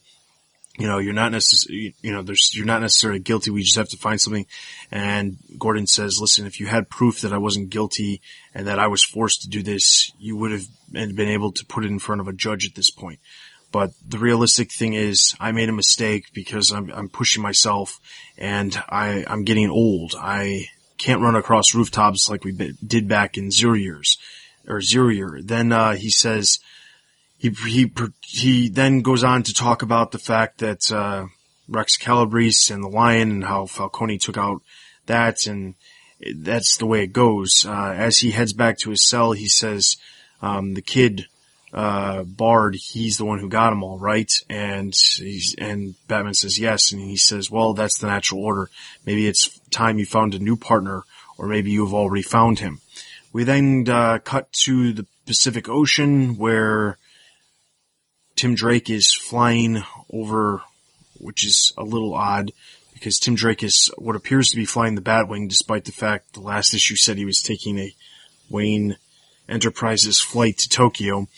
you know, you're not necessarily, you know, there's, you're not necessarily guilty. We just have to find something. And Gordon says, listen, if you had proof that I wasn't guilty and that I was forced to do this, you would have been able to put it in front of a judge at this point. But the realistic thing is I made a mistake because I'm, I'm pushing myself and I, I'm getting old. I can't run across rooftops like we did back in zero years or zero year. Then, uh, he says, he he he then goes on to talk about the fact that uh, Rex Calabrese and the Lion and how Falcone took out that, and that's the way it goes. Uh, as he heads back to his cell, he says, um, "The kid." Uh, Bard, he's the one who got him all right. And he's, and Batman says yes. And he says, well, that's the natural order. Maybe it's time you found a new partner or maybe you've already found him. We then, uh, cut to the Pacific Ocean where, Tim Drake is flying over, which is a little odd because Tim Drake is what appears to be flying the Batwing despite the fact the last issue said he was taking a Wayne Enterprises flight to Tokyo.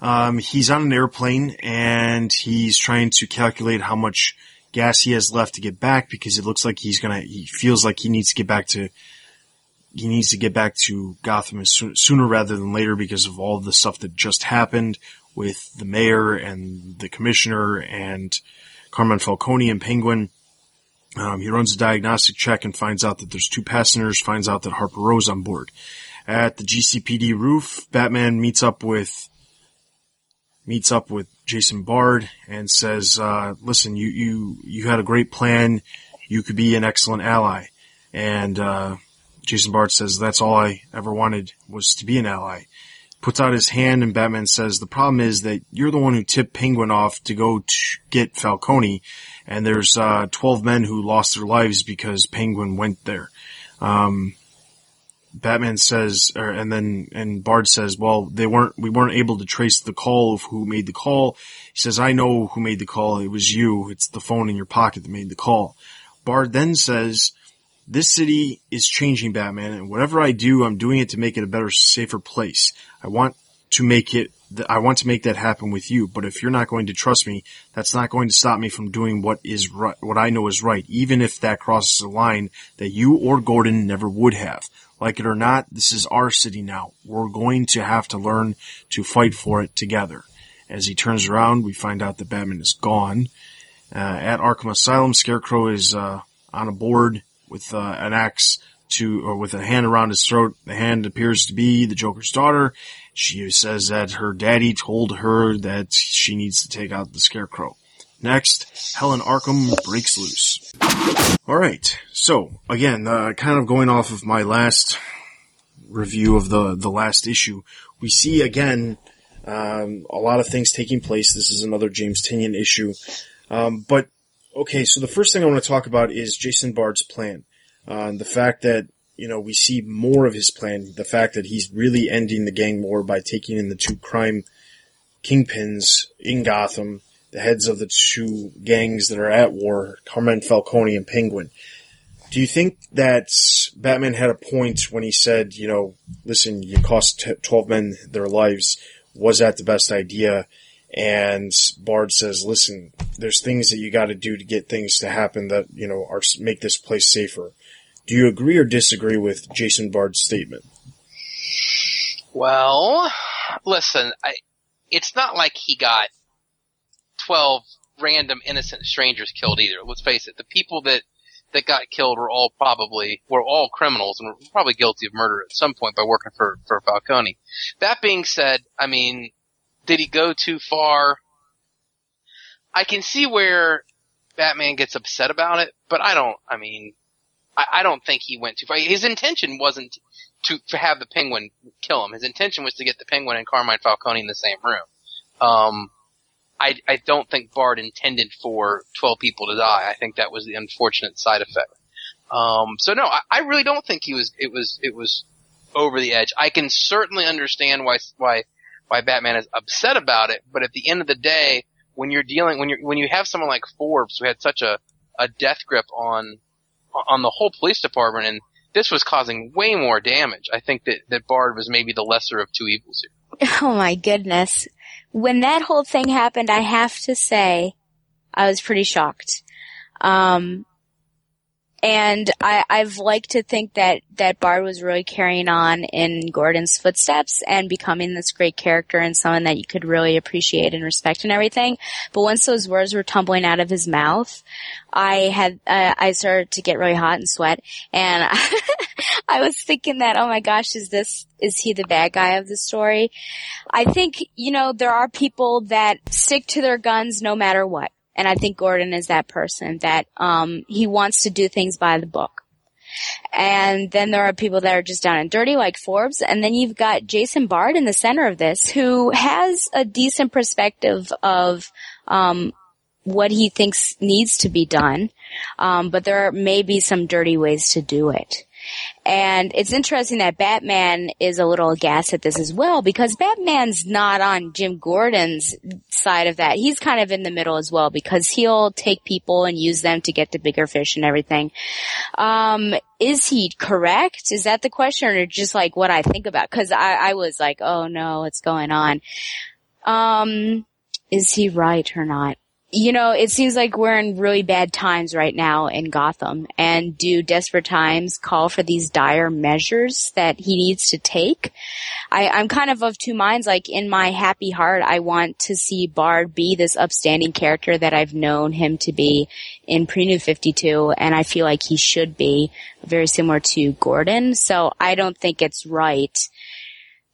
Um, he's on an airplane and he's trying to calculate how much gas he has left to get back because it looks like he's gonna, he feels like he needs to get back to, he needs to get back to Gotham sooner rather than later because of all the stuff that just happened with the mayor and the commissioner and Carmine Falcone and Penguin. Um, he runs a diagnostic check and finds out that there's two passengers, finds out that Harper Rowe's on board. At the GCPD roof, Batman meets up with, meets up with Jason Bard and says, uh, listen, you, you, you had a great plan. You could be an excellent ally. And, uh, Jason Bard says, that's all I ever wanted was to be an ally puts out his hand and Batman says, the problem is that you're the one who tipped Penguin off to go to get Falcone and there's, uh, 12 men who lost their lives because Penguin went there. Um, Batman says, or, and then, and Bard says, well, they weren't, we weren't able to trace the call of who made the call. He says, I know who made the call. It was you. It's the phone in your pocket that made the call. Bard then says, this city is changing Batman and whatever I do, I'm doing it to make it a better, safer place. I want to make it, I want to make that happen with you. But if you're not going to trust me, that's not going to stop me from doing what is right, what I know is right, even if that crosses a line that you or Gordon never would have. Like it or not, this is our city now. We're going to have to learn to fight for it together. As he turns around, we find out that Batman is gone. Uh, at Arkham Asylum, Scarecrow is uh, on a board with uh, an axe to, or with a hand around his throat. The hand appears to be the Joker's daughter. She says that her daddy told her that she needs to take out the Scarecrow. Next, Helen Arkham breaks loose. Alright, so, again, uh, kind of going off of my last review of the, the last issue, we see again, um, a lot of things taking place. This is another James Tynion issue. Um, but, okay, so the first thing I want to talk about is Jason Bard's plan. Uh, the fact that, you know, we see more of his plan, the fact that he's really ending the gang war by taking in the two crime kingpins in Gotham, the heads of the two gangs that are at war, Carmine Falcone and Penguin. Do you think that Batman had a point when he said, you know, listen, you cost t- 12 men their lives. Was that the best idea? And Bard says, listen, there's things that you gotta do to get things to happen that, you know, are, make this place safer. Do you agree or disagree with Jason Bard's statement? Well, listen, I, it's not like he got 12 random innocent strangers killed either. Let's face it. The people that, that got killed were all probably, were all criminals and were probably guilty of murder at some point by working for, for Falcone. That being said, I mean, did he go too far? I can see where Batman gets upset about it, but I don't, I mean, I, I don't think he went too far. His intention wasn't to, to have the penguin kill him. His intention was to get the penguin and Carmine Falcone in the same room. Um, I, I don't think Bard intended for 12 people to die. I think that was the unfortunate side effect. Um, so no, I, I really don't think he was, it was, it was over the edge. I can certainly understand why, why, why Batman is upset about it, but at the end of the day, when you're dealing, when you when you have someone like Forbes who had such a, a death grip on, on the whole police department and this was causing way more damage, I think that, that Bard was maybe the lesser of two evils here. Oh my goodness. When that whole thing happened, I have to say, I was pretty shocked. Um, and I, I've liked to think that, that Bard was really carrying on in Gordon's footsteps and becoming this great character and someone that you could really appreciate and respect and everything. But once those words were tumbling out of his mouth, I had, uh, I started to get really hot and sweat and I was thinking that, oh my gosh, is this, is he the bad guy of the story? I think, you know, there are people that stick to their guns no matter what. And I think Gordon is that person that, um, he wants to do things by the book. And then there are people that are just down and dirty like Forbes. And then you've got Jason Bard in the center of this who has a decent perspective of, um, what he thinks needs to be done. Um, but there may be some dirty ways to do it. And it's interesting that Batman is a little aghast at this as well because Batman's not on Jim Gordon's side of that. He's kind of in the middle as well because he'll take people and use them to get the bigger fish and everything. Um, is he correct? Is that the question or just like what I think about? Cause I, I was like, oh no, what's going on? Um, is he right or not? You know, it seems like we're in really bad times right now in Gotham. And do desperate times call for these dire measures that he needs to take? I, I'm kind of of two minds. Like in my happy heart, I want to see Bard be this upstanding character that I've known him to be in Pre-New 52. And I feel like he should be very similar to Gordon. So I don't think it's right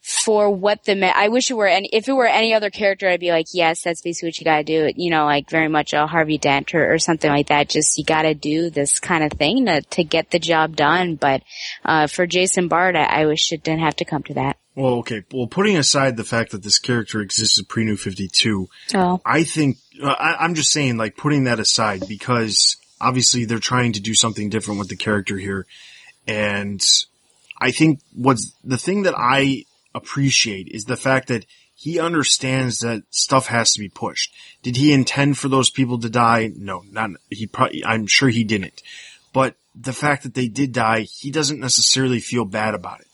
for what the I wish it were and if it were any other character I'd be like yes that's basically what you gotta do you know like very much a Harvey Dent or, or something like that. Just you gotta do this kind of thing to to get the job done. But uh, for Jason Bard I, I wish it didn't have to come to that. Well okay. Well putting aside the fact that this character exists in pre-new 52 oh. I think uh, I, I'm just saying like putting that aside because obviously they're trying to do something different with the character here. And I think what's the thing that I appreciate is the fact that he understands that stuff has to be pushed. Did he intend for those people to die? No, not, he probably, I'm sure he didn't. But the fact that they did die, he doesn't necessarily feel bad about it.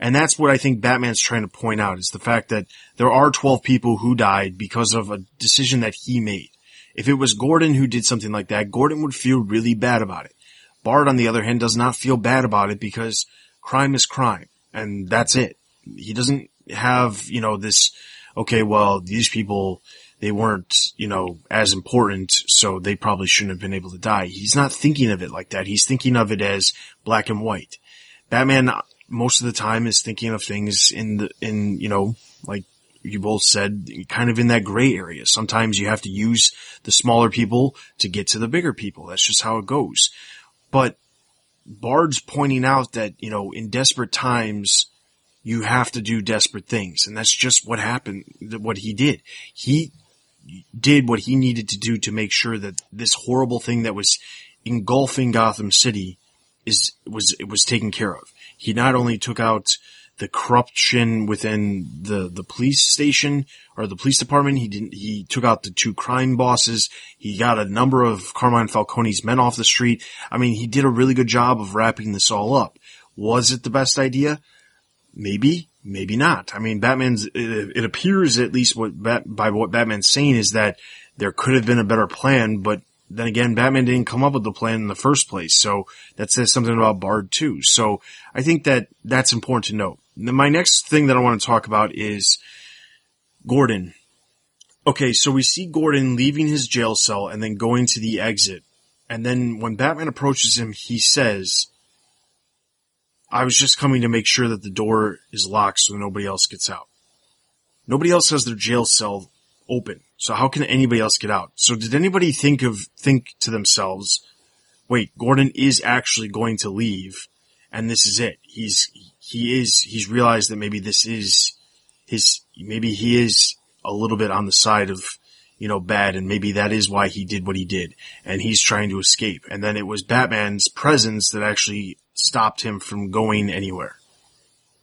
And that's what I think Batman's trying to point out is the fact that there are 12 people who died because of a decision that he made. If it was Gordon who did something like that, Gordon would feel really bad about it. Bard, on the other hand, does not feel bad about it because crime is crime. And that's it he doesn't have, you know, this, okay, well, these people, they weren't, you know, as important, so they probably shouldn't have been able to die. He's not thinking of it like that. He's thinking of it as black and white. Batman, uh, most of the time, is thinking of things in the, in, you know, like, you both said, kind of in that gray area. Sometimes you have to use the smaller people to get to the bigger people. That's just how it goes. But Bard's pointing out that, you know, in desperate times, you have to do desperate things. And that's just what happened, what he did. He did what he needed to do to make sure that this horrible thing that was engulfing Gotham City is, was, it was taken care of. He not only took out the corruption within the, the police station or the police department. He didn't, he took out the two crime bosses. He got a number of Carmine Falcone's men off the street. I mean, he did a really good job of wrapping this all up. Was it the best idea? Maybe, maybe not. I mean, Batman's, it, it appears at least what, by what Batman's saying is that there could have been a better plan, but then again, Batman didn't come up with the plan in the first place. So that says something about Bard too. So I think that that's important to note. My next thing that I want to talk about is Gordon. Okay, so we see Gordon leaving his jail cell and then going to the exit. And then when Batman approaches him, he says, I was just coming to make sure that the door is locked so nobody else gets out. Nobody else has their jail cell open. So how can anybody else get out? So did anybody think of, think to themselves, wait, Gordon is actually going to leave and this is it. He's, he is, he's realized that maybe this is his, maybe he is a little bit on the side of, you know, bad and maybe that is why he did what he did and he's trying to escape. And then it was Batman's presence that actually stopped him from going anywhere.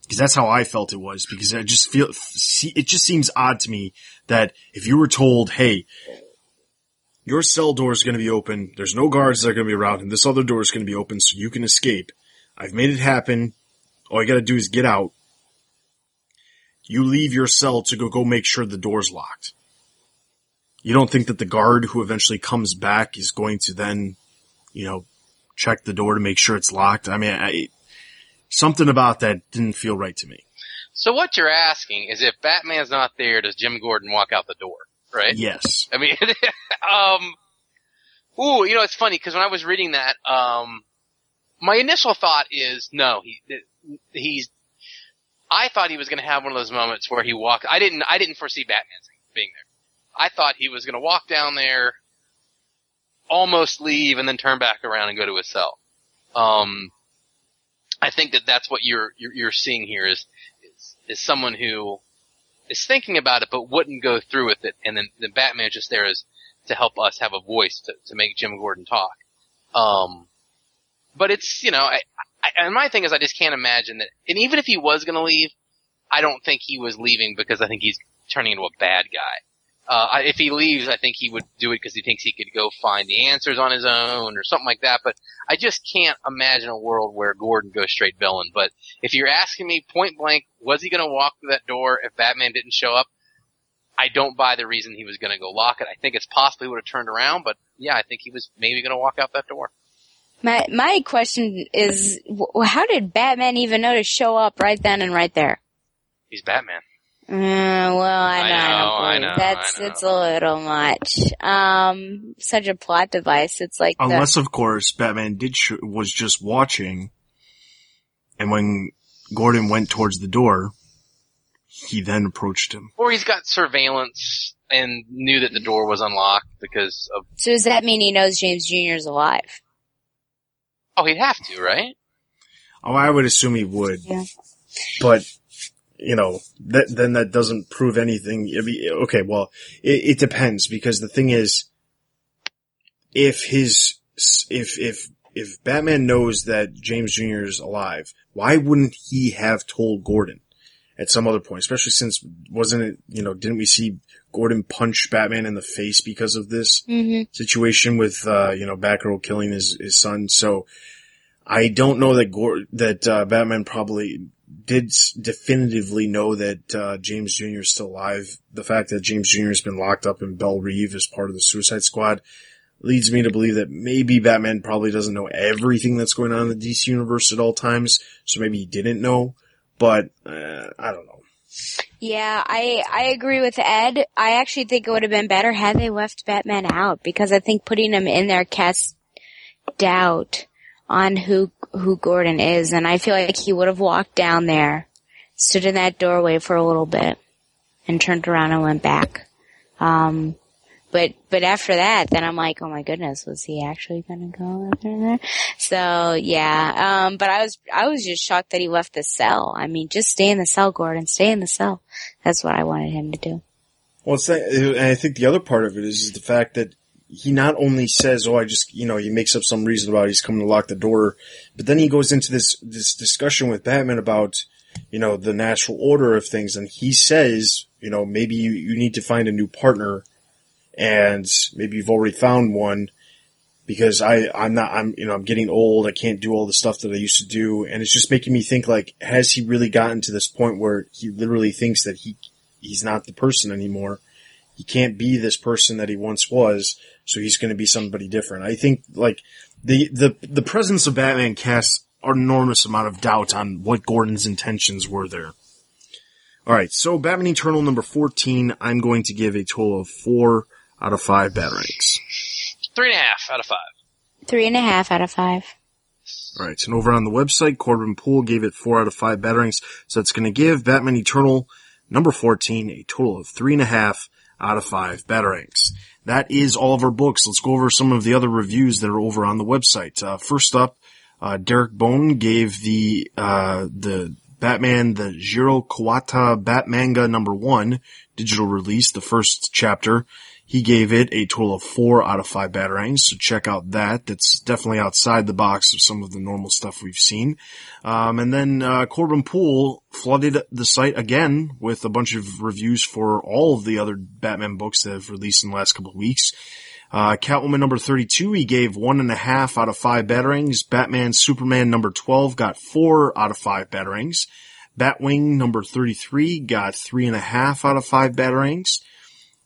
Because that's how I felt it was because I just feel, it just seems odd to me that if you were told, hey, your cell door is going to be open, there's no guards that are going to be around, and this other door is going to be open so you can escape. I've made it happen. All you got to do is get out. You leave your cell to go go make sure the door's locked. You don't think that the guard who eventually comes back is going to then, you know, check the door to make sure it's locked? I mean, I, something about that didn't feel right to me. So what you're asking is if Batman's not there, does Jim Gordon walk out the door? Right? Yes. I mean, um, ooh, you know, it's funny because when I was reading that, um, my initial thought is no, he, he's, I thought he was going to have one of those moments where he walked, I didn't, I didn't foresee Batman being there. I thought he was going to walk down there, almost leave, and then turn back around and go to his cell. Um, I think that that's what you're, you're, you're seeing here is, is, is someone who is thinking about it but wouldn't go through with it, and then the Batman just there is to help us have a voice to, to make Jim Gordon talk. Um, but it's, you know, I, I, and my thing is I just can't imagine that, and even if he was gonna leave, I don't think he was leaving because I think he's turning into a bad guy. Uh, if he leaves, I think he would do it because he thinks he could go find the answers on his own or something like that. But I just can't imagine a world where Gordon goes straight villain. But if you're asking me point blank, was he going to walk through that door if Batman didn't show up? I don't buy the reason he was going to go lock it. I think it's possible he would have turned around, but yeah, I think he was maybe going to walk out that door. My my question is, how did Batman even know to show up right then and right there? He's Batman. Uh, well, I, I know, I, know, I know, that's I know. it's a little much. Um, such a plot device. It's like the, Unless, of course, Batman did sh- was just watching, and when Gordon went towards the door, he then approached him. Or he's got surveillance and knew that the door was unlocked because of, so does that mean he knows James Jr. is alive? oh, he'd have to, right? Oh, I would assume he would, Yeah. but you know, that then that doesn't prove anything. I mean, okay, well, it, it depends because the thing is, if his if if if Batman knows that James Jr. is alive, why wouldn't he have told Gordon at some other point? Especially since wasn't it you know didn't we see Gordon punch Batman in the face because of this Mm-hmm. situation with uh, you know Batgirl killing his his son? So I don't know that Gor- that uh, Batman probably did definitively know that uh, James Jr. is still alive. The fact that James Jr. has been locked up in Belle Reve as part of the Suicide Squad leads me to believe that maybe Batman probably doesn't know everything that's going on in the DC universe at all times. So maybe he didn't know, but uh, I don't know. Yeah, I I agree with Ed. I actually think it would have been better had they left Batman out because I think putting him in there casts doubt on who who Gordon is, and I feel like he would have walked down there, stood in that doorway for a little bit, and turned around and went back. Um, but but after that, then I'm like, oh my goodness, was he actually to go after there? So yeah, um, but I was I was just shocked that he left the cell. I mean, just stay in the cell, Gordon. Stay in the cell. That's what I wanted him to do. Well, and I think the other part of it is the fact that he not only says, "Oh, I just," you know, he makes up some reason about he's coming to lock the door, but then he goes into this this discussion with Batman about, you know, the natural order of things, and he says, you know, maybe you, you need to find a new partner, and maybe you've already found one, because I I'm not I'm you know I'm getting old, I can't do all the stuff that I used to do, and it's just making me think like, has he really gotten to this point where he literally thinks that he he's not the person anymore? He can't be this person that he once was so he's going to be somebody different. I think like the the the presence of Batman casts an enormous amount of doubt on what Gordon's intentions were there. All right, so Batman Eternal number fourteen, I'm going to give a total of four out of five batarangs. Three and a half out of five. Three and a half out of five. All right, and over on the website, Corbin Poole gave it four out of five batarangs, so it's going to give Batman Eternal number fourteen a total of three and a half out of five batarangs that is all of our books. Let's go over some of the other reviews that are over on the website. Uh, first up, uh, Derek Bone gave the, uh, the Batman, the Jiro Kuwata Batmanga number one digital release, the first chapter. He gave it a total of four out of five batarangs, so check out that. That's definitely outside the box of some of the normal stuff we've seen. Um, and then uh, Corbin Poole flooded the site again with a bunch of reviews for all of the other Batman books that have released in the last couple of weeks. Uh, Catwoman number 32, he gave one and a half out of five batarangs. Batman Superman number 12 got four out of five batarangs. Batwing number 33 got three and a half out of five batarangs.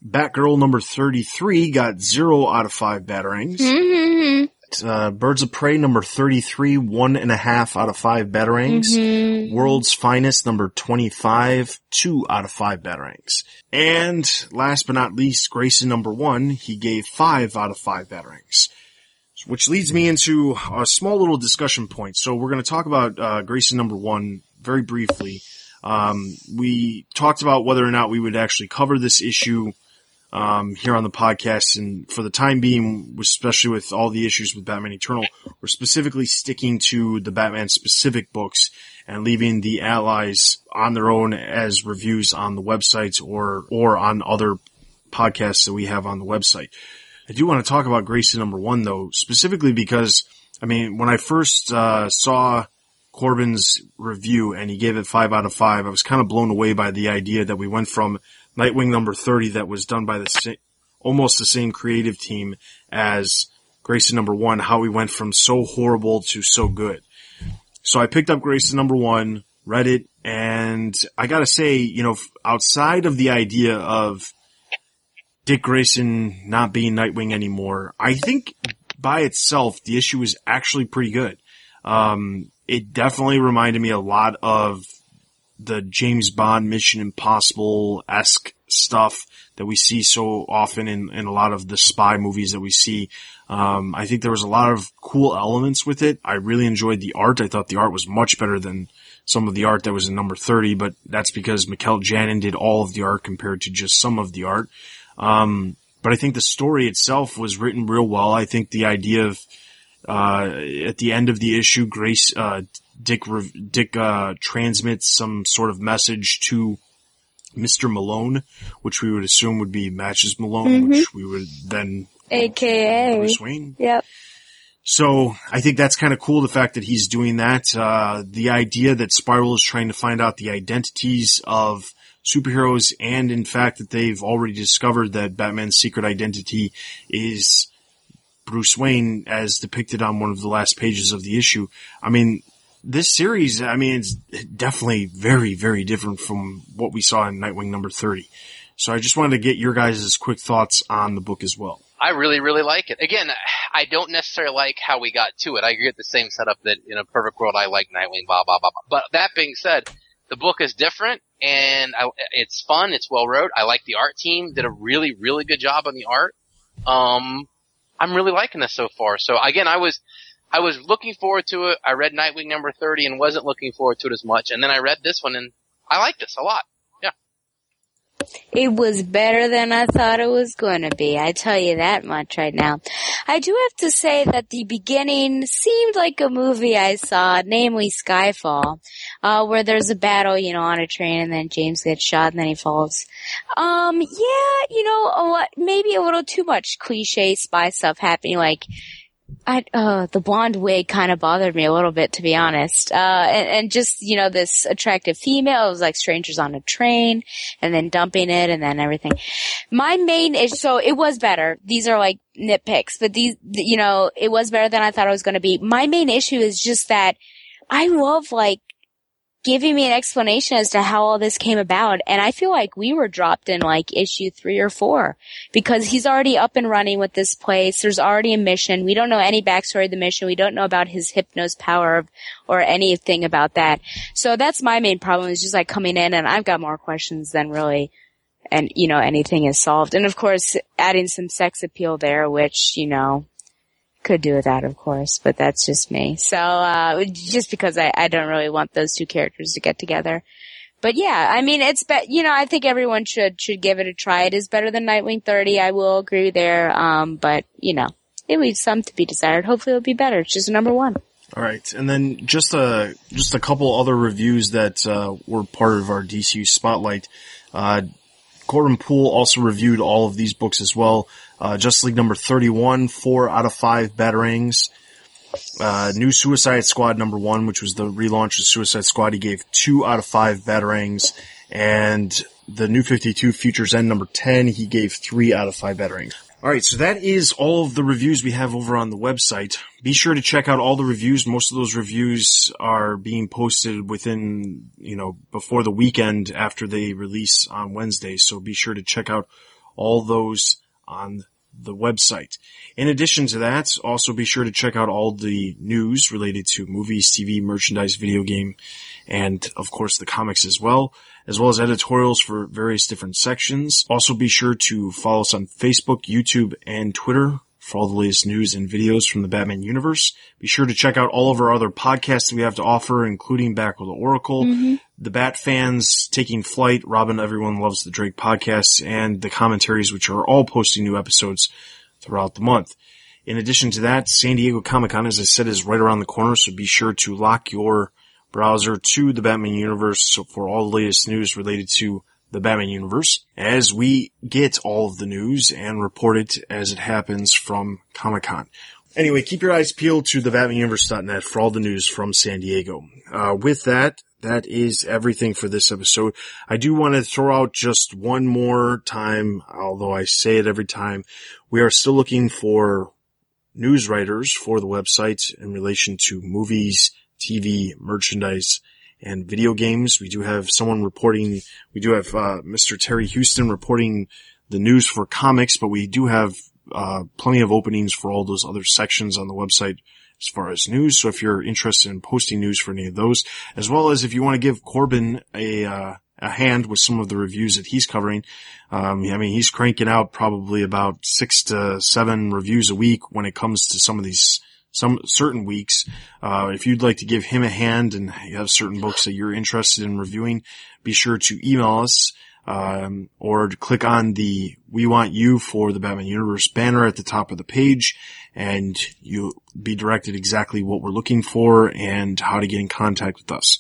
Batgirl number 33 got zero out of five batarangs. Mm-hmm. Uh, Birds of Prey number 33, one and a half out of five batarangs. Mm-hmm. World's Finest number 25, two out of five batarangs. And last but not least, Grayson number one, he gave five out of five batarangs. Which leads me into a small little discussion point. So we're going to talk about uh, Grayson number one very briefly. Um, we talked about whether or not we would actually cover this issue um, here on the podcast. And for the time being, especially with all the issues with Batman Eternal, we're specifically sticking to the Batman specific books and leaving the allies on their own as reviews on the websites or, or on other podcasts that we have on the website. I do want to talk about Grayson number one though, specifically because, I mean, when I first, uh, saw Corbin's review and he gave it five out of five, I was kind of blown away by the idea that we went from Nightwing number 30 that was done by the sa- almost the same creative team as Grayson number one, how we went from so horrible to so good. So I picked up Grayson number one, read it, and I gotta say, you know, outside of the idea of Dick Grayson not being Nightwing anymore, I think by itself, the issue is actually pretty good. Um, it definitely reminded me a lot of the James Bond Mission Impossible esque stuff that we see so often in, in a lot of the spy movies that we see. Um, I think there was a lot of cool elements with it. I really enjoyed the art. I thought the art was much better than some of the art that was in number 30, but that's because Mikel Janin did all of the art compared to just some of the art. Um, but I think the story itself was written real well. I think the idea of, uh, at the end of the issue, Grace, uh, Dick, Dick, uh, transmits some sort of message to Mr. Malone, which we would assume would be Matches Malone, Mm-hmm. which we would then AKA. Bruce Wayne. Yep. So I think that's kind of cool. The fact that he's doing that, uh, the idea that Spiral is trying to find out the identities of superheroes and in fact that they've already discovered that Batman's secret identity is Bruce Wayne as depicted on one of the last pages of the issue. I mean, this series, I mean, it's definitely very, very different from what we saw in Nightwing number 30. So I just wanted to get your guys' quick thoughts on the book as well. I really, really like it. Again, I don't necessarily like how we got to it. I get the same setup that in a perfect world I like Nightwing, blah, blah, blah, blah. But that being said, the book is different and I, it's fun. It's well wrote. I like the art team. Did a really, really good job on the art. Um, I'm really liking this so far. So again, I was, I was looking forward to it. I read Nightwing number 30 and wasn't looking forward to it as much. And then I read this one and I like this a lot. Yeah. It was better than I thought it was going to be. I tell you that much right now. I do have to say that the beginning seemed like a movie I saw, namely Skyfall, uh, where there's a battle, you know, on a train and then James gets shot and then he falls. Um, yeah, you know, a lot, maybe a little too much cliche spy stuff happening, like, I, uh, the blonde wig kind of bothered me a little bit, to be honest. Uh, and, and just, you know, this attractive female, it was like strangers on a train and then dumping it and then everything. My main issue, so it was better. These are like nitpicks, but these, you know, it was better than I thought it was going to be. My main issue is just that I love like giving me an explanation as to how all this came about. And I feel like we were dropped in like issue three or four because he's already up and running with this place. There's already a mission. We don't know any backstory of the mission. We don't know about his hypnos power or anything about that. So that's my main problem is just like coming in and I've got more questions than really and you know anything is solved. And of course adding some sex appeal there, which, you know, could do that, of course, but that's just me. So, uh, just because I, I don't really want those two characters to get together. But yeah, I mean, it's be- you know, I think everyone should, should give it a try. It is better than Nightwing 30. I will agree there. Um, but you know, it leaves some to be desired. Hopefully it'll be better. It's just number one. All right, and then just a just a couple other reviews that uh, were part of our DCU spotlight. Uh, Corbin Poole also reviewed all of these books as well. Uh, Justice League number 31, four out of five batarangs. Uh, new Suicide Squad number one, which was the relaunch of Suicide Squad, he gave two out of five batarangs. And the new 52 Futures End number 10, he gave three out of five batarangs. Alright, so that is all of the reviews we have over on the website. Be sure to check out all the reviews. Most of those reviews are being posted within, you know, before the weekend after they release on Wednesday. So be sure to check out all those on the website. In addition to that, also be sure to check out all the news related to movies, TV, merchandise, video game, and of course the comics as well, as well as editorials for various different sections. Also be sure to follow us on Facebook, YouTube, and Twitter for all the latest news and videos from the Batman universe. Be sure to check out all of our other podcasts that we have to offer, including Back with the Oracle, Mm-hmm. the Bat fans taking flight, Robin Everyone Loves the Drake podcasts, and the commentaries, which are all posting new episodes throughout the month. In addition to that, San Diego Comic Con, as I said, is right around the corner, so be sure to lock your browser to the Batman universe for all the latest news related to the Batman universe as we get all of the news and report it as it happens from Comic Con. Anyway, keep your eyes peeled to the BatmanUniverse.net for all the news from San Diego. Uh, with that, that is everything for this episode. I do want to throw out just one more time, although I say it every time. We are still looking for news writers for the website in relation to movies, TV, merchandise, and video games. We do have someone reporting, we do have, uh, Mr. Terry Houston reporting the news for comics, but we do have, uh, plenty of openings for all those other sections on the website as far as news. So if you're interested in posting news for any of those, as well as if you want to give Corbin a, uh, a hand with some of the reviews that he's covering. Um, I mean, he's cranking out probably about six to seven reviews a week when it comes to some of these some certain weeks. Uh, if you'd like to give him a hand and you have certain books that you're interested in reviewing, be sure to email us. Um, or click on the "We Want You for the Batman Universe" banner at the top of the page, and you'll be directed exactly what we're looking for and how to get in contact with us.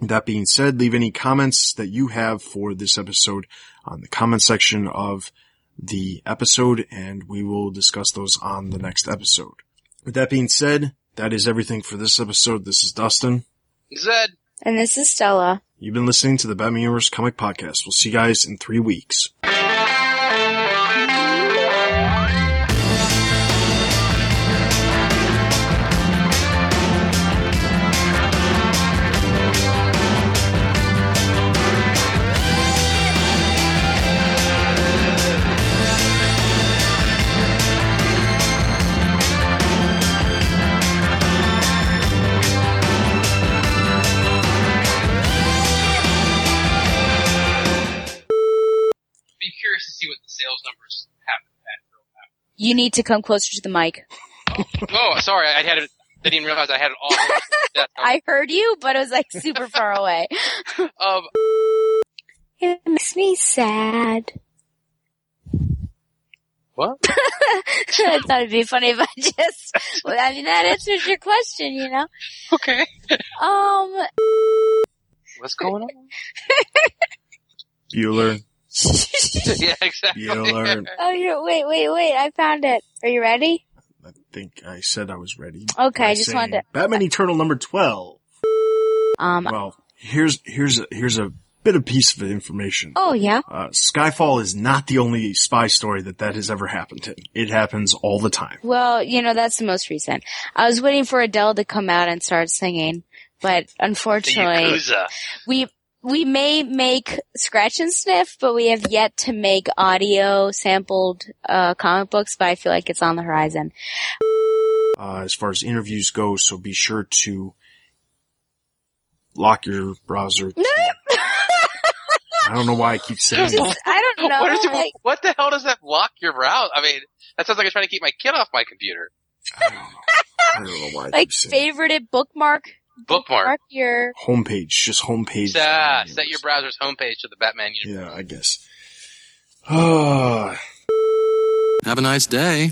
That being said, leave any comments that you have for this episode on the comment section of the episode, and we will discuss those on the next episode. With that being said, that is everything for this episode. This is Dustin. Zed. And this is Stella. You've been listening to the Batman Universe Comic Podcast. We'll see you guys in three weeks. You need to come closer to the mic. Oh, sorry, I had it. I didn't realize I had it all. I heard you, but it was like super far away. um, It makes me sad. What? I thought it'd be funny if I just, well, I mean, that answers your question, you know? Okay. Um, What's going on? Bueller. yeah, exactly. Bueller. oh, you wait, wait, wait, I found it. Are you ready? I think I said I was ready. Okay, I just wanted saying to- Batman Eternal number 12. Um, Well, here's, here's, a, here's a bit of piece of information. oh yeah. Uh, Skyfall is not the only spy story that that has ever happened in. It happens all the time. Well, you know, that's the most recent. I was waiting for Adele to come out and start singing, but unfortunately, Yakuza. we we may make scratch and sniff, but we have yet to make audio sampled uh, comic books. But I feel like it's on the horizon. uh, as far as interviews go, so be sure to lock your browser. I don't know why I keep saying that. I don't know. What, is like, what the hell does that lock your browser? I mean, that sounds like I'm trying to keep my kid off my computer. I don't know. I don't know why I like keep saying favorited bookmark. Bookmark. Mark your. homepage, just homepage. Ah, set your browser's homepage to the Batman universe. Yeah, I guess. Ah. Have a nice day.